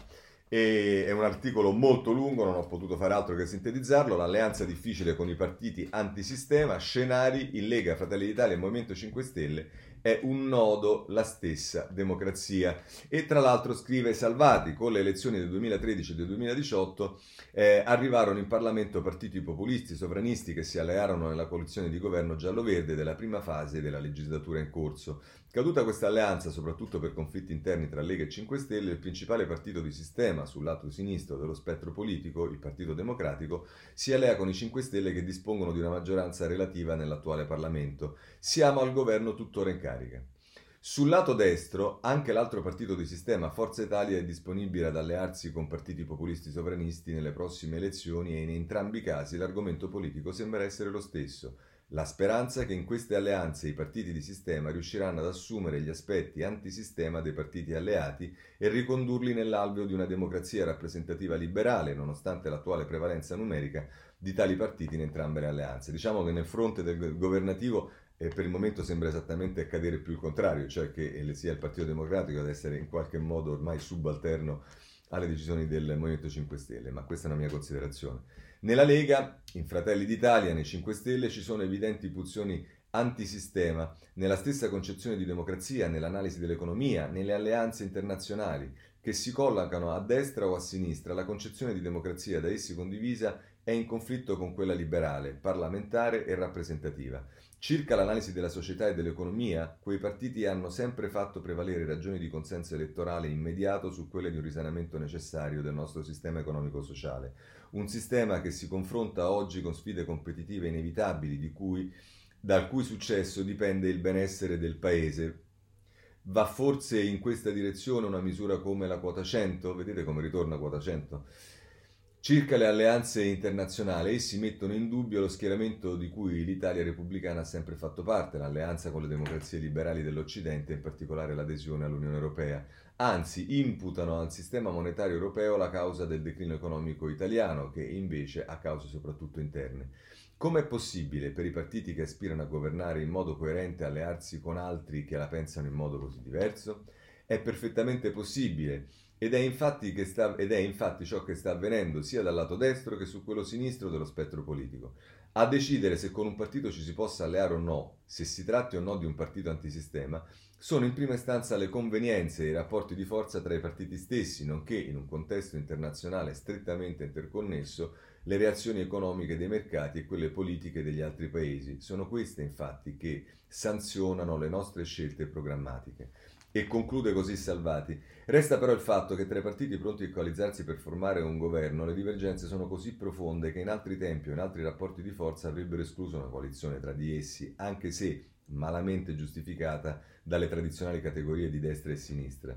Speaker 1: e è un articolo molto lungo, non ho potuto fare altro che sintetizzarlo. L'alleanza difficile con i partiti antisistema, scenari in Lega, Fratelli d'Italia e Movimento 5 Stelle è un nodo la stessa democrazia. E tra l'altro scrive Salvati, con le elezioni del 2013 e del 2018 eh, arrivarono in Parlamento partiti populisti, sovranisti che si allearono nella coalizione di governo giallo-verde della prima fase della legislatura in corso. Caduta questa alleanza, soprattutto per conflitti interni tra Lega e 5 Stelle, il principale partito di sistema sul lato sinistro dello spettro politico, il Partito Democratico, si allea con i 5 Stelle che dispongono di una maggioranza relativa nell'attuale Parlamento. Siamo al governo tuttora in carica. Sul lato destro, anche l'altro partito di sistema, Forza Italia, è disponibile ad allearsi con partiti populisti sovranisti nelle prossime elezioni e in entrambi i casi l'argomento politico sembra essere lo stesso la speranza è che in queste alleanze i partiti di sistema riusciranno ad assumere gli aspetti antisistema dei partiti alleati e ricondurli nell'alveo di una democrazia rappresentativa liberale, nonostante l'attuale prevalenza numerica di tali partiti in entrambe le alleanze. Diciamo che nel fronte del governativo eh, per il momento sembra esattamente accadere più il contrario, cioè che sia il Partito Democratico ad essere in qualche modo ormai subalterno alle decisioni del Movimento 5 Stelle, ma questa è una mia considerazione. Nella Lega, in Fratelli d'Italia, nei 5 Stelle ci sono evidenti pulsioni antisistema, nella stessa concezione di democrazia, nell'analisi dell'economia, nelle alleanze internazionali, che si collocano a destra o a sinistra, la concezione di democrazia da essi condivisa è in conflitto con quella liberale, parlamentare e rappresentativa. Circa l'analisi della società e dell'economia, quei partiti hanno sempre fatto prevalere ragioni di consenso elettorale immediato su quelle di un risanamento necessario del nostro sistema economico-sociale un sistema che si confronta oggi con sfide competitive inevitabili cui, dal cui successo dipende il benessere del paese. Va forse in questa direzione una misura come la quota 100? Vedete come ritorna quota 100? Circa le alleanze internazionali, essi mettono in dubbio lo schieramento di cui l'Italia repubblicana ha sempre fatto parte, l'alleanza con le democrazie liberali dell'Occidente, in particolare l'adesione all'Unione Europea. Anzi, imputano al sistema monetario europeo la causa del declino economico italiano, che invece ha cause soprattutto interne. Com'è possibile per i partiti che aspirano a governare in modo coerente allearsi con altri che la pensano in modo così diverso? È perfettamente possibile ed è, infatti sta, ed è infatti ciò che sta avvenendo sia dal lato destro che su quello sinistro dello spettro politico. A decidere se con un partito ci si possa alleare o no, se si tratti o no di un partito antisistema, sono in prima istanza le convenienze e i rapporti di forza tra i partiti stessi, nonché, in un contesto internazionale strettamente interconnesso, le reazioni economiche dei mercati e quelle politiche degli altri paesi. Sono queste, infatti, che sanzionano le nostre scelte programmatiche. E conclude così Salvati. Resta però il fatto che tra i partiti pronti a coalizzarsi per formare un governo le divergenze sono così profonde che in altri tempi o in altri rapporti di forza avrebbero escluso una coalizione tra di essi, anche se malamente giustificata dalle tradizionali categorie di destra e sinistra.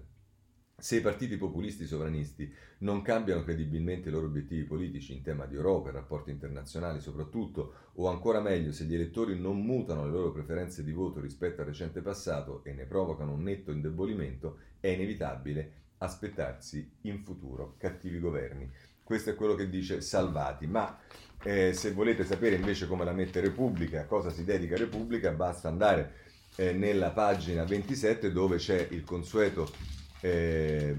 Speaker 1: Se i partiti populisti sovranisti non cambiano credibilmente i loro obiettivi politici in tema di Europa e rapporti internazionali soprattutto, o ancora meglio se gli elettori non mutano le loro preferenze di voto rispetto al recente passato e ne provocano un netto indebolimento, è inevitabile aspettarsi in futuro cattivi governi. Questo è quello che dice Salvati, ma eh, se volete sapere invece come la mette Repubblica, a cosa si dedica Repubblica, basta andare eh, nella pagina 27 dove c'è il consueto eh,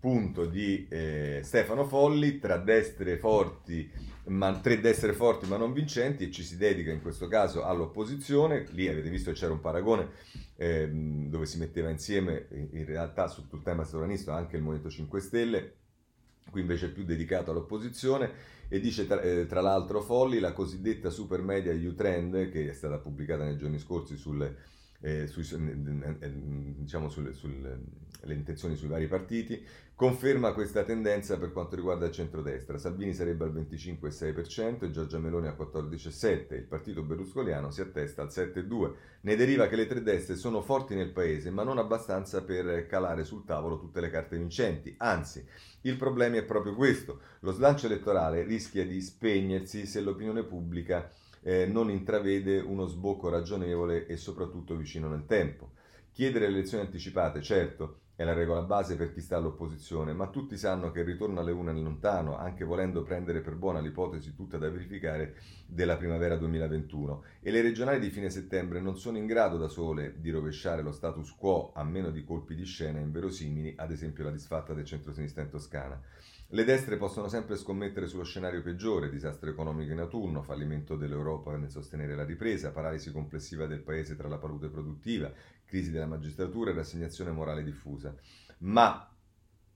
Speaker 1: punto di eh, Stefano Folli tra destre forti, ma, tre destre forti ma non vincenti e ci si dedica in questo caso all'opposizione. Lì avete visto che c'era un paragone eh, dove si metteva insieme in realtà su tutto il tema sovranista anche il Movimento 5 Stelle, qui invece è più dedicato all'opposizione e dice tra, eh, tra l'altro Folli la cosiddetta super media U-Trend che è stata pubblicata nei giorni scorsi sulle eh, sui, diciamo sulle, sulle intenzioni sui vari partiti, conferma questa tendenza per quanto riguarda il centrodestra. Salvini sarebbe al 25,6% e Giorgia Meloni al 14,7%, il partito berlusconiano si attesta al 7,2%. Ne deriva che le tre destre sono forti nel paese, ma non abbastanza per calare sul tavolo tutte le carte vincenti. Anzi, il problema è proprio questo. Lo slancio elettorale rischia di spegnersi se l'opinione pubblica eh, non intravede uno sbocco ragionevole e soprattutto vicino nel tempo. Chiedere le elezioni anticipate, certo, è la regola base per chi sta all'opposizione, ma tutti sanno che il ritorno alle une è lontano, anche volendo prendere per buona l'ipotesi tutta da verificare della primavera 2021. E le regionali di fine settembre non sono in grado da sole di rovesciare lo status quo, a meno di colpi di scena inverosimili, ad esempio la disfatta del centro-sinistra in Toscana. Le destre possono sempre scommettere sullo scenario peggiore, disastro economico in autunno, fallimento dell'Europa nel sostenere la ripresa, paralisi complessiva del paese tra la palude produttiva, crisi della magistratura e rassegnazione morale diffusa. Ma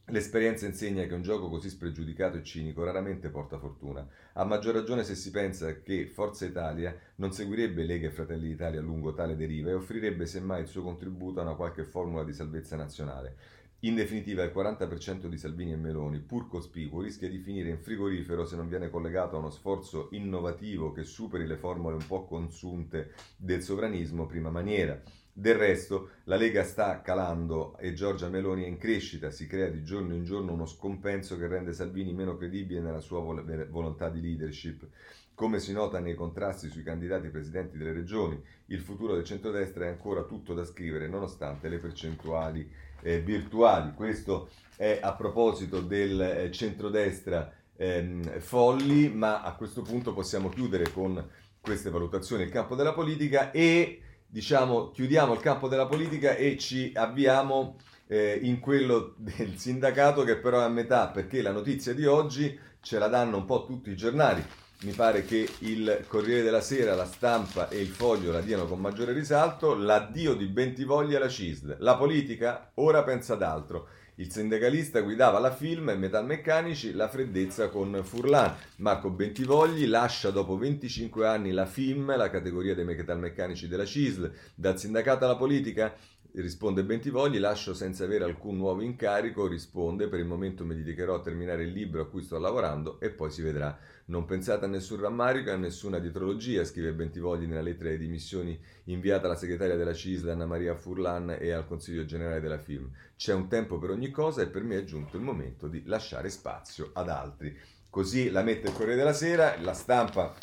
Speaker 1: L'esperienza insegna che un gioco così spregiudicato e cinico raramente porta fortuna, a maggior ragione se si pensa che Forza Italia non seguirebbe Lega e Fratelli d'Italia lungo tale deriva e offrirebbe semmai il suo contributo a una qualche formula di salvezza nazionale. In definitiva, il 40% di Salvini e Meloni, pur cospicuo, rischia di finire in frigorifero se non viene collegato a uno sforzo innovativo che superi le formule un po' consunte del sovranismo prima maniera. Del resto, la Lega sta calando e Giorgia Meloni è in crescita, si crea di giorno in giorno uno scompenso che rende Salvini meno credibile nella sua vol- volontà di leadership. Come si nota nei contrasti sui candidati presidenti delle regioni, il futuro del centrodestra è ancora tutto da scrivere nonostante le percentuali eh, virtuali. Questo è a proposito del eh, centrodestra ehm, folli, ma a questo punto possiamo chiudere con queste valutazioni il campo della politica e diciamo chiudiamo il campo della politica e ci avviamo eh, in quello del sindacato che però è a metà perché la notizia di oggi ce la danno un po' tutti i giornali mi pare che il Corriere della Sera, la stampa e il foglio la diano con maggiore risalto, l'addio di Bentivogli alla CISL. La politica ora pensa ad altro. Il sindacalista guidava la film e metalmeccanici la freddezza con Furlan. Marco Bentivogli lascia dopo 25 anni la FIM, la categoria dei metalmeccanici della CISL. Dal sindacato alla politica risponde Bentivogli, lascio senza avere alcun nuovo incarico, risponde, per il momento mi dedicherò a terminare il libro a cui sto lavorando e poi si vedrà. Non pensate a nessun rammarico e a nessuna dietrologia, scrive Bentivogli nella lettera di dimissioni inviata alla segretaria della CISL Anna Maria Furlan e al Consiglio Generale della Film. C'è un tempo per ogni cosa e per me è giunto il momento di lasciare spazio ad altri. Così la mette il Corriere della Sera, la stampa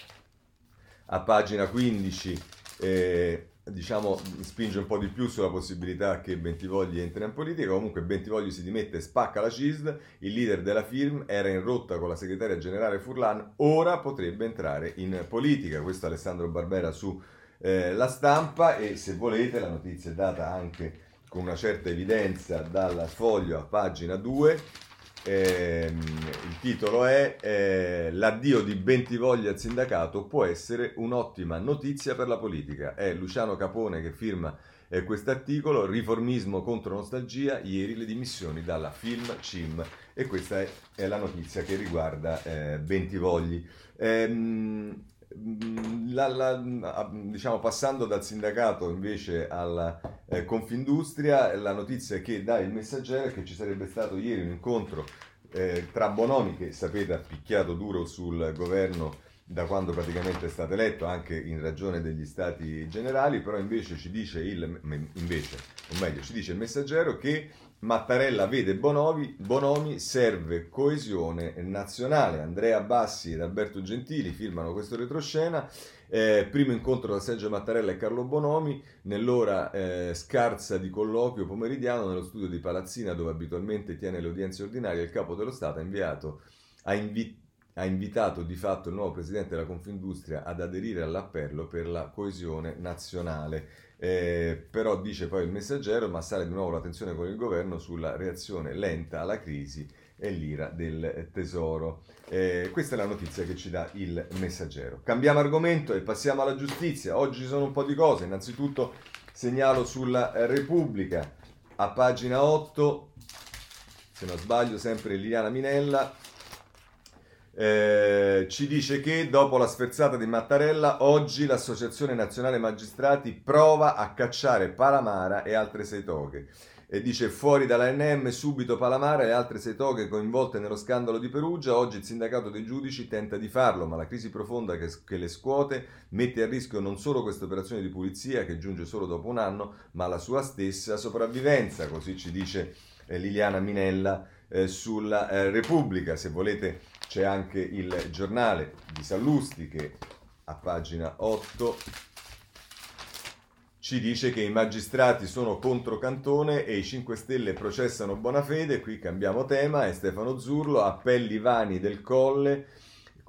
Speaker 1: a pagina 15 eh, diciamo, spinge un po' di più sulla possibilità che Bentivogli entri in politica. Comunque Bentivogli si dimette e spacca la CISD, il leader della firm era in rotta con la segretaria generale Furlan, ora potrebbe entrare in politica. Questo Alessandro Barbera su eh, La Stampa e se volete la notizia è data anche con una certa evidenza dal foglio a pagina 2 eh, il titolo è eh, L'addio di Bentivoglia al sindacato può essere un'ottima notizia per la politica. È Luciano Capone che firma eh, questo articolo, Riformismo contro nostalgia, ieri le dimissioni dalla Film CIM. E questa è, è la notizia che riguarda eh, Bentivogli. Ehm, la, la, diciamo, passando dal sindacato invece alla eh, Confindustria, la notizia che dà il messaggero è che ci sarebbe stato ieri un incontro eh, tra Bonomi, che sapete ha picchiato duro sul governo da quando praticamente è stato eletto, anche in ragione degli stati generali, però invece ci dice il, invece, o meglio, ci dice il messaggero che Mattarella vede Bonomi, Bonomi, serve coesione nazionale. Andrea Bassi ed Alberto Gentili firmano questo retroscena. Eh, primo incontro tra Sergio Mattarella e Carlo Bonomi nell'ora eh, scarsa di colloquio pomeridiano nello studio di Palazzina dove abitualmente tiene le udienze ordinarie. Il capo dello Stato ha, inviato, ha, invi- ha invitato di fatto il nuovo presidente della Confindustria ad aderire all'appello per la coesione nazionale. Eh, però dice poi il messaggero, ma sale di nuovo la tensione con il governo sulla reazione lenta alla crisi e l'ira del tesoro. Eh, questa è la notizia che ci dà il messaggero. Cambiamo argomento e passiamo alla giustizia. Oggi ci sono un po' di cose. Innanzitutto segnalo sulla Repubblica a pagina 8, se non sbaglio, sempre Liliana Minella, eh, ci dice che dopo la sferzata di Mattarella, oggi l'Associazione Nazionale Magistrati prova a cacciare Palamara e altre sei toghe. E dice fuori dall'ANM subito Palamara e altre sei toghe coinvolte nello scandalo di Perugia. Oggi il sindacato dei giudici tenta di farlo, ma la crisi profonda che, che le scuote mette a rischio non solo questa operazione di pulizia che giunge solo dopo un anno, ma la sua stessa sopravvivenza. Così ci dice eh, Liliana Minella eh, sulla eh, Repubblica. Se volete c'è anche il giornale di Sallusti che a pagina 8 ci dice che i magistrati sono contro Cantone e i 5 Stelle processano Bonafede, qui cambiamo tema, è Stefano Zurlo, appelli vani del Colle,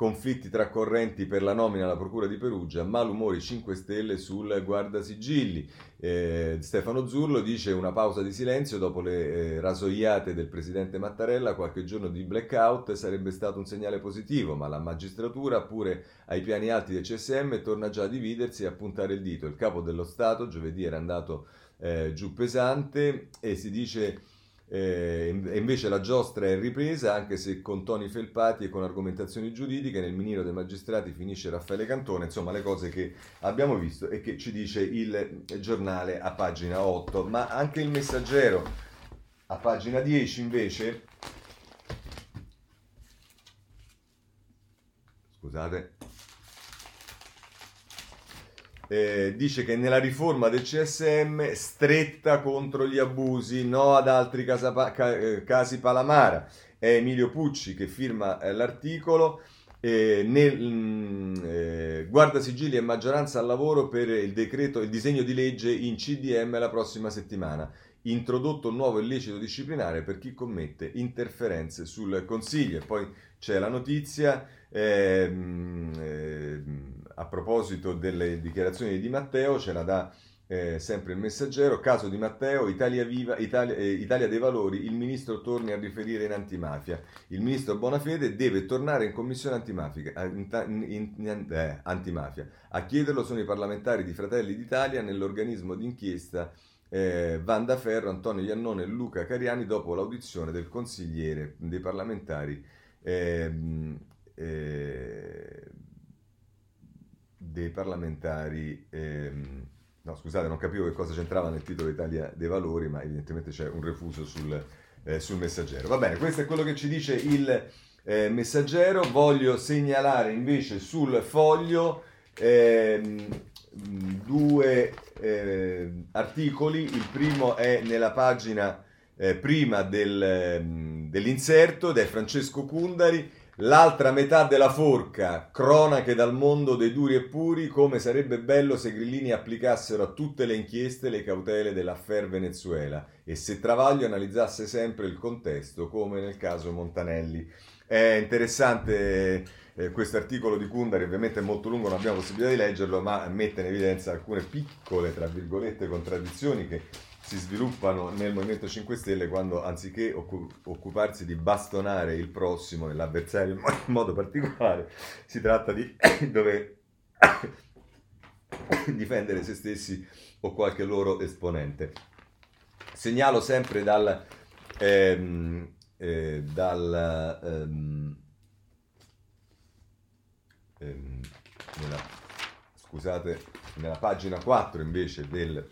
Speaker 1: conflitti tra correnti per la nomina alla Procura di Perugia, malumori 5 Stelle sul guardasigilli. Eh, Stefano Zurlo dice una pausa di silenzio dopo le eh, rasoiate del presidente Mattarella, qualche giorno di blackout sarebbe stato un segnale positivo, ma la magistratura, pure ai piani alti del CSM, torna già a dividersi e a puntare il dito. Il capo dello Stato giovedì era andato eh, giù pesante e si dice eh, invece la giostra è ripresa, anche se con toni felpati e con argomentazioni giuridiche. Nel miniro dei magistrati finisce Raffaele Cantone. Insomma, le cose che abbiamo visto e che ci dice il giornale a pagina 8. Ma anche il messaggero a pagina 10 invece. Scusate eh, dice che nella riforma del CSM stretta contro gli abusi, no ad altri casa, ca, eh, casi Palamara. È Emilio Pucci che firma eh, l'articolo. Eh, nel, mh, mm, eh, guarda sigilli e maggioranza al lavoro per il decreto, il disegno di legge in CDM la prossima settimana. Introdotto un nuovo illecito disciplinare per chi commette interferenze sul consiglio. E poi c'è la notizia. Ehm, ehm, a proposito delle dichiarazioni di Matteo, ce la dà eh, sempre il messaggero, caso di Matteo, Italia, Viva, Italia, eh, Italia, dei Valori, il ministro torni a riferire in antimafia. Il ministro Bonafede deve tornare in commissione antimafia, eh, in, in, in, eh, antimafia. A chiederlo sono i parlamentari di Fratelli d'Italia nell'organismo d'inchiesta eh, Vanda Ferro, Antonio Iannone e Luca Cariani dopo l'audizione del consigliere dei parlamentari ehm, eh, dei parlamentari ehm, No, scusate, non capivo che cosa c'entrava nel titolo Italia dei Valori, ma evidentemente c'è un refuso sul, eh, sul messaggero. Va bene, questo è quello che ci dice il eh, messaggero. Voglio segnalare invece sul foglio ehm, due eh, articoli. Il primo è nella pagina eh, prima del, ehm, dell'inserto ed è Francesco Cundari L'altra metà della forca, cronache dal mondo dei duri e puri, come sarebbe bello se grillini applicassero a tutte le inchieste le cautele dell'affair Venezuela e se Travaglio analizzasse sempre il contesto, come nel caso Montanelli. È interessante eh, questo articolo di Kundari, ovviamente è molto lungo, non abbiamo possibilità di leggerlo, ma mette in evidenza alcune piccole, tra virgolette, contraddizioni che si sviluppano nel Movimento 5 Stelle quando anziché occuparsi di bastonare il prossimo, l'avversario in modo particolare, si tratta di dover difendere se stessi o qualche loro esponente. Segnalo sempre dal, ehm, eh, dal ehm, ehm, nella, scusate, nella pagina 4 invece del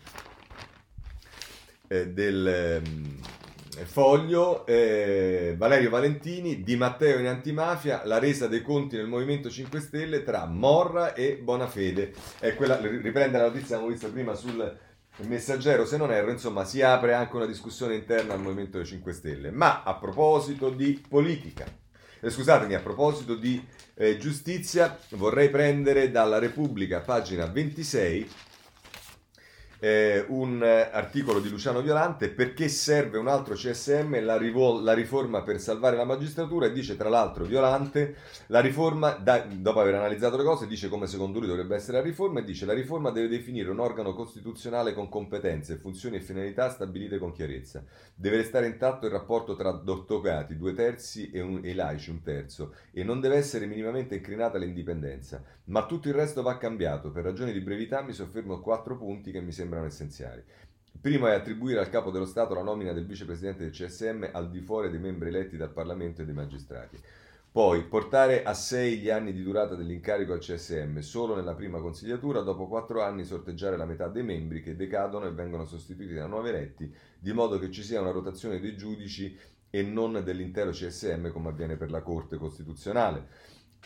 Speaker 1: eh, del eh, Foglio, eh, Valerio Valentini, Di Matteo in antimafia, la resa dei conti nel Movimento 5 Stelle tra Morra e Bonafede. È quella, riprende la notizia che abbiamo visto prima sul messaggero, se non erro, insomma, si apre anche una discussione interna al Movimento 5 Stelle. Ma a proposito di politica, eh, scusatemi, a proposito di eh, giustizia, vorrei prendere dalla Repubblica, pagina 26, eh, un articolo di Luciano Violante perché serve un altro CSM la, rivol- la, riforma per salvare la magistratura? E dice tra l'altro Violante la riforma da, dopo aver analizzato le cose dice come secondo lui dovrebbe essere la riforma? E dice la riforma deve definire un organo costituzionale con competenze, funzioni e finalità stabilite con chiarezza. Deve restare intatto il rapporto tra dottocati due terzi e, un, e laici un terzo e non deve essere minimamente incrinata l'indipendenza. Ma tutto il resto va cambiato. Per ragioni di brevità mi soffermo a quattro punti che mi sembrano sembrano essenziali. Primo è attribuire al capo dello Stato la nomina del vicepresidente del CSM al di fuori dei membri eletti dal Parlamento e dei magistrati. Poi portare a sei gli anni di durata dell'incarico al CSM solo nella prima consigliatura, dopo quattro anni sorteggiare la metà dei membri che decadono e vengono sostituiti da nuovi eletti, di modo che ci sia una rotazione dei giudici e non dell'intero CSM come avviene per la Corte Costituzionale.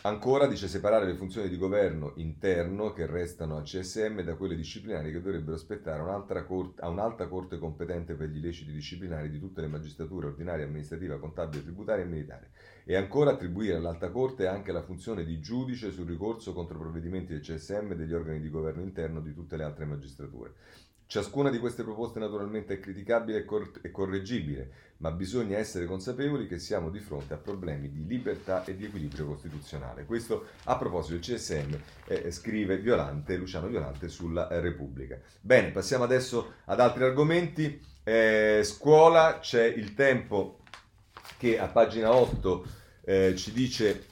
Speaker 1: Ancora dice separare le funzioni di governo interno che restano al CSM da quelle disciplinari che dovrebbero aspettare corte, a un'alta corte competente per gli illeciti disciplinari di tutte le magistrature ordinaria, amministrativa, contabile, tributaria e militare. E ancora attribuire all'alta corte anche la funzione di giudice sul ricorso contro provvedimenti del CSM e degli organi di governo interno di tutte le altre magistrature. Ciascuna di queste proposte naturalmente è criticabile e, cor- e, correggibile, ma bisogna essere consapevoli che siamo di fronte a problemi di libertà e di equilibrio costituzionale. Questo a proposito del CSM, eh, scrive Violante, Luciano Violante sulla Repubblica. Bene, passiamo adesso ad altri argomenti. Eh, scuola, c'è il tempo che a pagina 8 eh, ci dice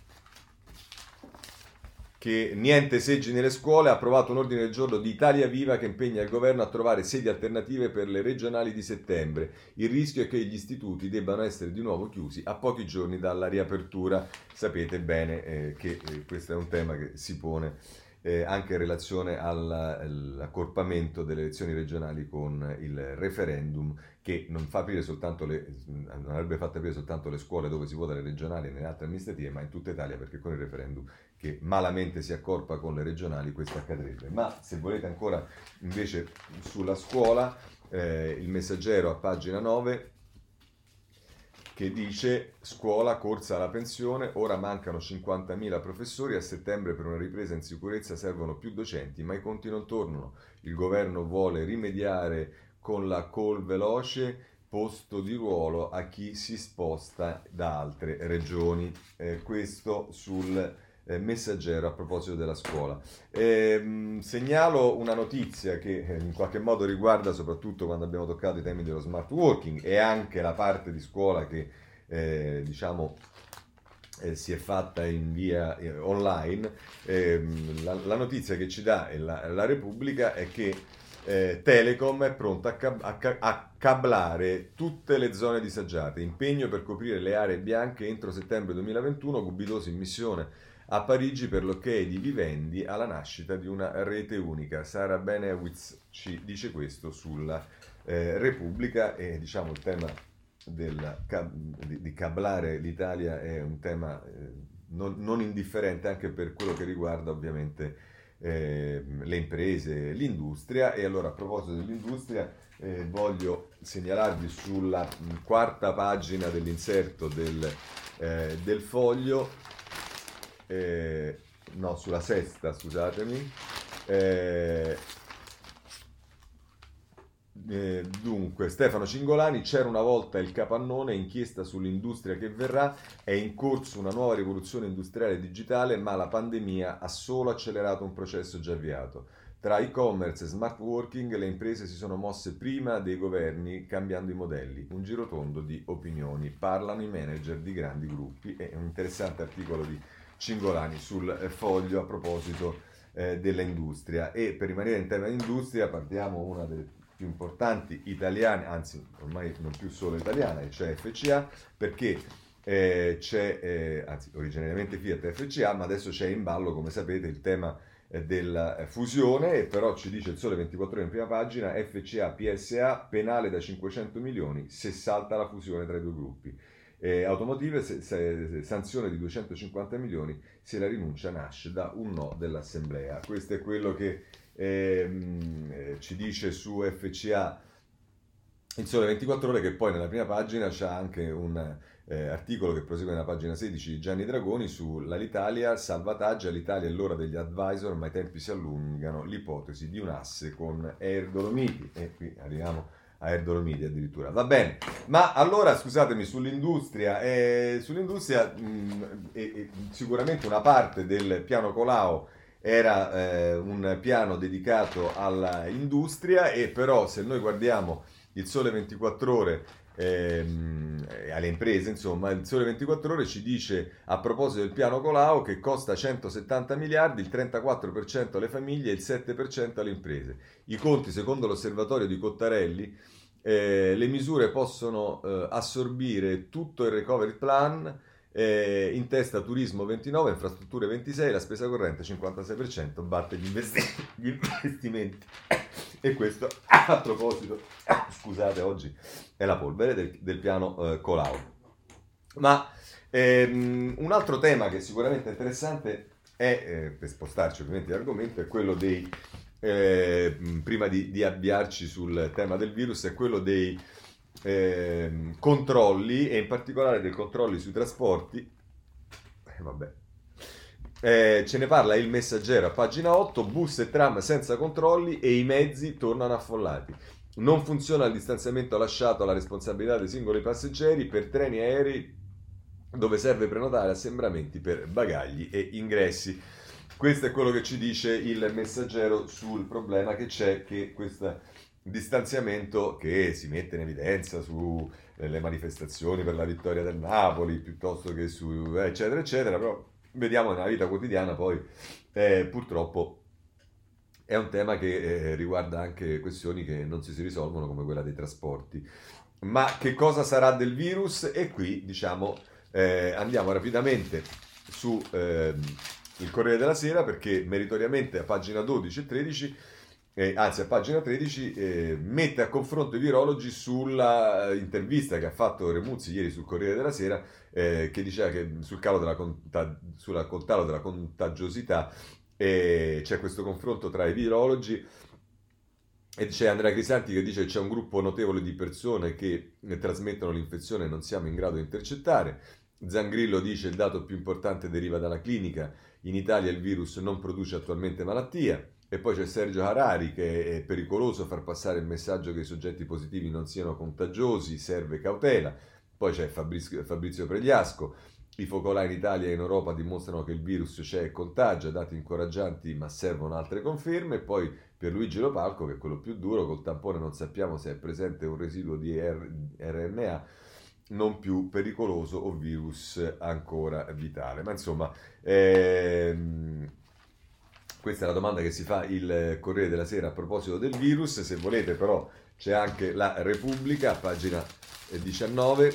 Speaker 1: che niente seggi nelle scuole, ha approvato un ordine del giorno di Italia Viva che impegna il governo a trovare sedi alternative per le regionali di settembre. Il rischio è che gli istituti debbano essere di nuovo chiusi a pochi giorni dalla riapertura. Sapete bene eh, che eh, questo è un tema che si pone eh, anche in relazione all'accorpamento delle elezioni regionali con il referendum che non, fa aprire soltanto le, non avrebbe fatto aprire soltanto le scuole dove si vota le regionali e nelle altre amministrative, ma in tutta Italia perché con il referendum che malamente si accorpa con le regionali questo accadrebbe. Ma se volete ancora invece sulla scuola, eh, il messaggero a pagina 9 che dice scuola, corsa alla pensione, ora mancano 50.000 professori, a settembre per una ripresa in sicurezza servono più docenti, ma i conti non tornano. Il governo vuole rimediare con la call veloce posto di ruolo a chi si sposta da altre regioni. Eh, questo sul eh, messaggero a proposito della scuola. Eh, segnalo una notizia che eh, in qualche modo riguarda soprattutto quando abbiamo toccato i temi dello smart working e anche la parte di scuola che eh, diciamo eh, si è fatta in via eh, online. Ehm, la, la, notizia che ci dà la, la Repubblica è che eh, Telecom è pronta a, cab- a, ca- a, cablare tutte le zone disagiate. Impegno per coprire le aree bianche entro settembre 2021. Gubidosi in missione a Parigi per l'ok di Vivendi alla nascita di una rete unica. Sara Benewitz ci dice questo sulla eh, Repubblica e diciamo il tema del, di, di, cablare l'Italia è un tema eh, non, non, indifferente anche per quello che riguarda ovviamente eh, le imprese, l'industria e allora a proposito dell'industria eh, voglio segnalarvi sulla quarta pagina dell'inserto del, eh, del foglio, eh, no sulla sesta scusatemi, eh, eh, dunque, Stefano Cingolani, c'era una volta il capannone, inchiesta sull'industria che verrà, è in corso una nuova rivoluzione industriale digitale, ma la pandemia ha solo accelerato un processo già avviato. Tra e-commerce e smart working le imprese si sono mosse prima dei governi cambiando i modelli. Un girotondo di opinioni. Parlano i manager di grandi gruppi. È un interessante articolo di Cingolani sul eh, foglio a proposito eh, dell'industria. E per rimanere in tema di industria partiamo una delle più importanti italiane, anzi ormai non più solo italiana, cioè FCA, perché eh, c'è, eh, anzi originariamente Fiat FCA, ma adesso c'è in ballo, come sapete, il tema eh, della fusione, e però ci dice il Sole 24 ore in prima pagina, FCA PSA penale da 500 milioni se salta la fusione tra i due gruppi. Eh, automotive, se, se, sanzione di 250 milioni se la rinuncia nasce da un no dell'Assemblea. Questo è quello che ehm, eh, ci dice su FCA il Sole 24 Ore che poi nella prima pagina c'è anche un eh, articolo che prosegue nella pagina 16 di Gianni Dragoni sull'Alitalia, salvataggio all'Italia è l'ora degli advisor ma i tempi si allungano, l'ipotesi di un asse con Air e qui arriviamo a Air Dolomiti addirittura. Va bene, ma allora scusatemi sull'industria, eh, sull'industria mh, eh, sicuramente una parte del piano Colau era eh, un piano dedicato all'industria e però se noi guardiamo il sole 24 ore ehm, alle imprese, insomma, il Sole 24 Ore ci dice a proposito del piano Colau che costa 170 miliardi, il 34% alle famiglie e il 7% alle imprese. I conti, secondo l'osservatorio di Cottarelli, eh, le misure possono eh, assorbire tutto il recovery plan eh, in testa turismo 29, infrastrutture 26, la spesa corrente 56%, batte gli, investi- gli investimenti. E questo a proposito, scusate, oggi è la polvere del, del piano eh, Colau. Ma ehm, un altro tema che sicuramente è interessante è, eh, per spostarci ovviamente l'argomento, è quello dei, eh, prima di, di avviarci sul tema del virus, è quello dei eh, controlli e in particolare dei controlli sui trasporti. Eh, vabbè. Eh, ce ne parla il messaggero a pagina 8, bus e tram senza controlli e i mezzi tornano affollati. Non funziona il distanziamento lasciato alla responsabilità dei singoli passeggeri per treni aerei dove serve prenotare assembramenti per bagagli e ingressi. Questo è quello che ci dice il messaggero sul problema che c'è che questa distanziamento che si mette in evidenza sulle manifestazioni per la vittoria del Napoli piuttosto che su eccetera eccetera, però vediamo nella vita quotidiana poi eh, purtroppo è un tema che eh, riguarda anche questioni che non si, risolvono come quella dei trasporti. Ma che cosa sarà del virus? E qui diciamo eh, andiamo rapidamente su ehm, il Corriere della Sera perché meritoriamente a pagina 12 e 13 eh, anzi a pagina 13, eh, mette a confronto i virologi sulla eh, intervista che ha fatto Remuzzi ieri sul Corriere della Sera, eh, che diceva che sul calo della, contag- sulla, calo della contagiosità eh, c'è questo confronto tra i virologi. E c'è Andrea Crisanti che dice che c'è un gruppo notevole di persone che trasmettono l'infezione e non siamo in grado di intercettare. Zangrillo dice il dato più importante deriva dalla clinica, in Italia il virus non produce attualmente malattia. E poi c'è Sergio Harari che è pericoloso far passare il messaggio che i soggetti positivi non siano contagiosi, serve cautela. Poi c'è Fabrizio, Fabrizio Pregliasco, i focolai in Italia e in Europa dimostrano che il virus c'è e contagia, dati incoraggianti ma servono altre conferme. E poi per Luigi Lopalco, che è quello più duro, col tampone non sappiamo se è presente un residuo di RNA non più pericoloso o virus ancora vitale. Ma insomma, ehm, questa è la domanda che si fa il Corriere della Sera a proposito del virus. Se volete, però, c'è anche la Repubblica, pagina 19,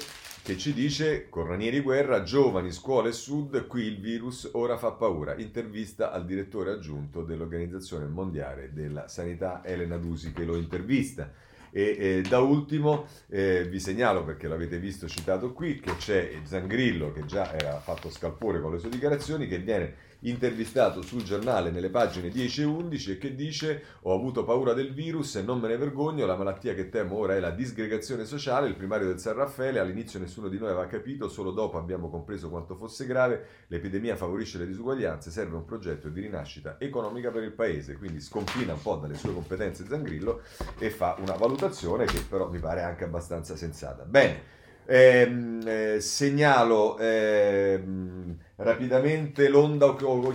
Speaker 1: che ci dice, con Ranieri Guerra, giovani, scuole sud, qui il virus ora fa paura. Intervista al direttore aggiunto dell'Organizzazione Mondiale della Sanità, Elena Dusi, che lo intervista. E eh, da ultimo eh, vi segnalo, perché l'avete visto citato qui, che c'è Zangrillo, che già era fatto scalpore con le sue dichiarazioni, che viene intervistato sul giornale nelle pagine 10 e 11 e che dice ho avuto paura del virus e non me ne vergogno, la malattia che temo ora è la disgregazione sociale, il primario del San Raffaele, all'inizio nessuno di noi aveva capito, solo dopo abbiamo compreso quanto fosse grave, l'epidemia favorisce le disuguaglianze, serve un progetto di rinascita economica per il paese, quindi sconfina un po' dalle sue competenze Zangrillo e fa una valutazione che però mi pare anche abbastanza sensata. Bene. Ehm, eh, segnalo ehm, rapidamente l'onda, oh,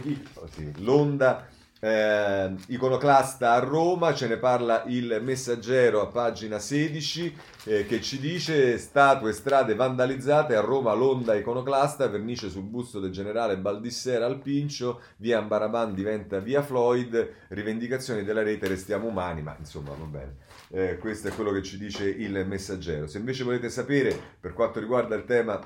Speaker 1: sì, l'onda eh, iconoclasta a Roma, ce ne parla il messaggero a pagina 16 eh, che ci dice statue strade vandalizzate a Roma l'onda iconoclasta, vernice sul busto del generale Baldissera al Pincio, via Ambaraman diventa via Floyd, rivendicazioni della rete restiamo umani, ma insomma va bene. Eh, questo è quello che ci dice il messaggero. Se invece volete sapere per quanto riguarda il tema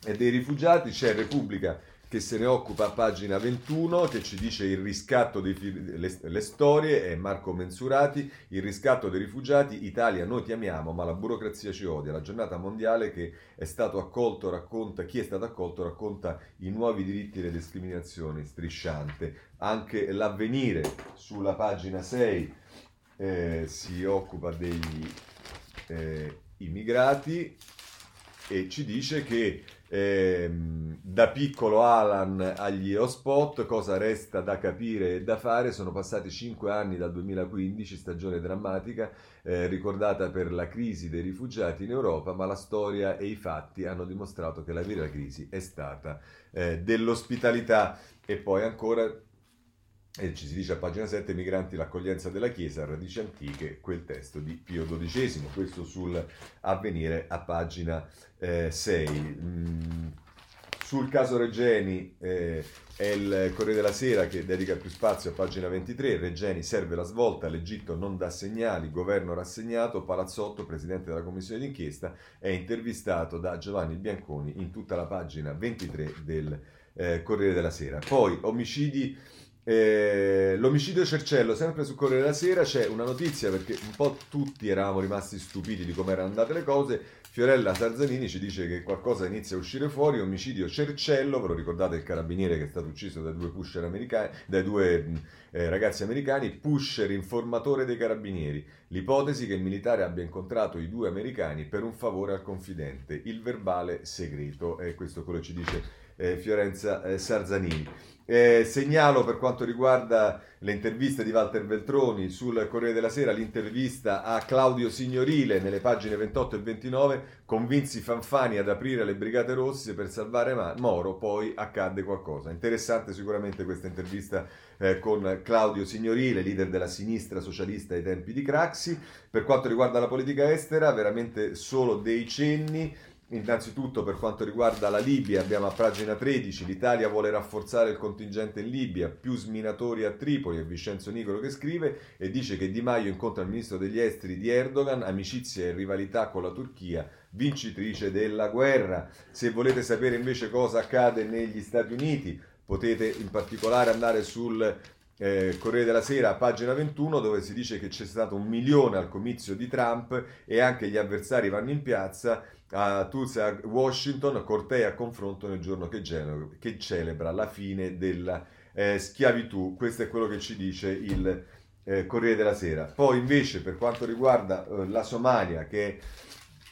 Speaker 1: dei rifugiati, c'è Repubblica che se ne occupa a pagina 21, che ci dice il riscatto dei le, le storie, è Marco Mensurati, il riscatto dei rifugiati, Italia noi ti amiamo, ma la burocrazia ci odia. La giornata mondiale che è stato accolto racconta, chi è stato accolto racconta i nuovi diritti e le discriminazioni, strisciante. Anche l'avvenire sulla pagina 6 eh, si occupa degli eh, immigrati e ci dice che eh, da piccolo Alan agli hotspot cosa resta da capire e da fare sono passati 5 anni dal 2015 stagione drammatica eh, ricordata per la crisi dei rifugiati in Europa ma la storia e i fatti hanno dimostrato che la vera crisi è stata eh, dell'ospitalità. E poi ancora e ci si dice a pagina 7, migranti, l'accoglienza della Chiesa, radici antiche, quel testo di Pio XII, questo sul avvenire a pagina eh, 6. Mm, sul caso Regeni eh, è il Corriere della Sera che dedica più spazio a pagina 23, Regeni serve la svolta, l'Egitto non dà segnali, governo rassegnato, Palazzotto, presidente della commissione d'inchiesta, è intervistato da Giovanni Bianconi in tutta la pagina 23 del eh, Corriere della Sera. Poi omicidi eh, l'omicidio Cercello, sempre su Corriere della Sera, c'è una notizia perché un po' tutti eravamo rimasti stupiti di come erano andate le cose. Fiorella Sarzanini ci dice che qualcosa inizia a uscire fuori, omicidio Cercello, ve lo ricordate il carabiniere che è stato ucciso dai due americani, dai due eh, ragazzi americani, pusher informatore dei carabinieri. L'ipotesi che il militare abbia incontrato i due americani per un favore al confidente, il verbale segreto, e questo è quello ci dice eh, Fiorenza eh, Sarzanini. Eh, segnalo per quanto riguarda le interviste di Walter Veltroni sul Corriere della Sera l'intervista a Claudio Signorile nelle pagine 28 e 29, convinsi Fanfani ad aprire le Brigate Rosse per salvare Moro, poi accadde qualcosa. Interessante sicuramente questa intervista eh, con Claudio Signorile, leader della sinistra socialista ai tempi di Craxi. Per quanto riguarda la politica estera, veramente solo dei cenni. Innanzitutto per quanto riguarda la Libia abbiamo a pagina 13 l'Italia vuole rafforzare il contingente in Libia, più sminatori a Tripoli, è Vincenzo Nicolo che scrive e dice che Di Maio incontra il ministro degli esteri di Erdogan, amicizia e rivalità con la Turchia, vincitrice della guerra. Se volete sapere invece cosa accade negli Stati Uniti potete in particolare andare sul eh, Corriere della Sera, pagina 21, dove si dice che c'è stato un milione al comizio di Trump e anche gli avversari vanno in piazza a Tulsa, Washington, cortei a confronto nel giorno che, geno- che celebra la fine della eh, schiavitù. Questo è quello che ci dice il eh, Corriere della Sera. Poi invece per quanto riguarda eh, la Somalia, che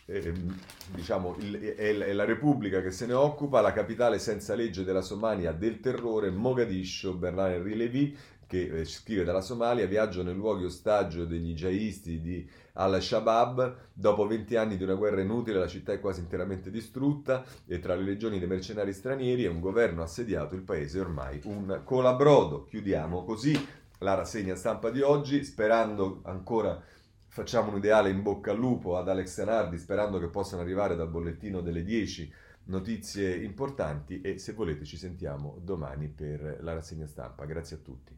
Speaker 1: ehm, diciamo, è, la Repubblica che se ne occupa, la capitale senza legge della Somalia del terrore, Mogadiscio, Bernard Levy, che eh, scrive dalla Somalia, viaggio nei luoghi ostaggio degli jihadisti di al-Shabaab, dopo 20 anni di una guerra inutile la città è quasi interamente distrutta e tra le legioni dei mercenari stranieri e un governo assediato il paese è ormai un colabrodo. Chiudiamo così la rassegna stampa di oggi, sperando ancora facciamo un ideale in bocca al lupo ad Alex Zanardi, sperando che possano arrivare dal bollettino delle 10 notizie importanti e se volete ci sentiamo domani per la rassegna stampa. Grazie a tutti.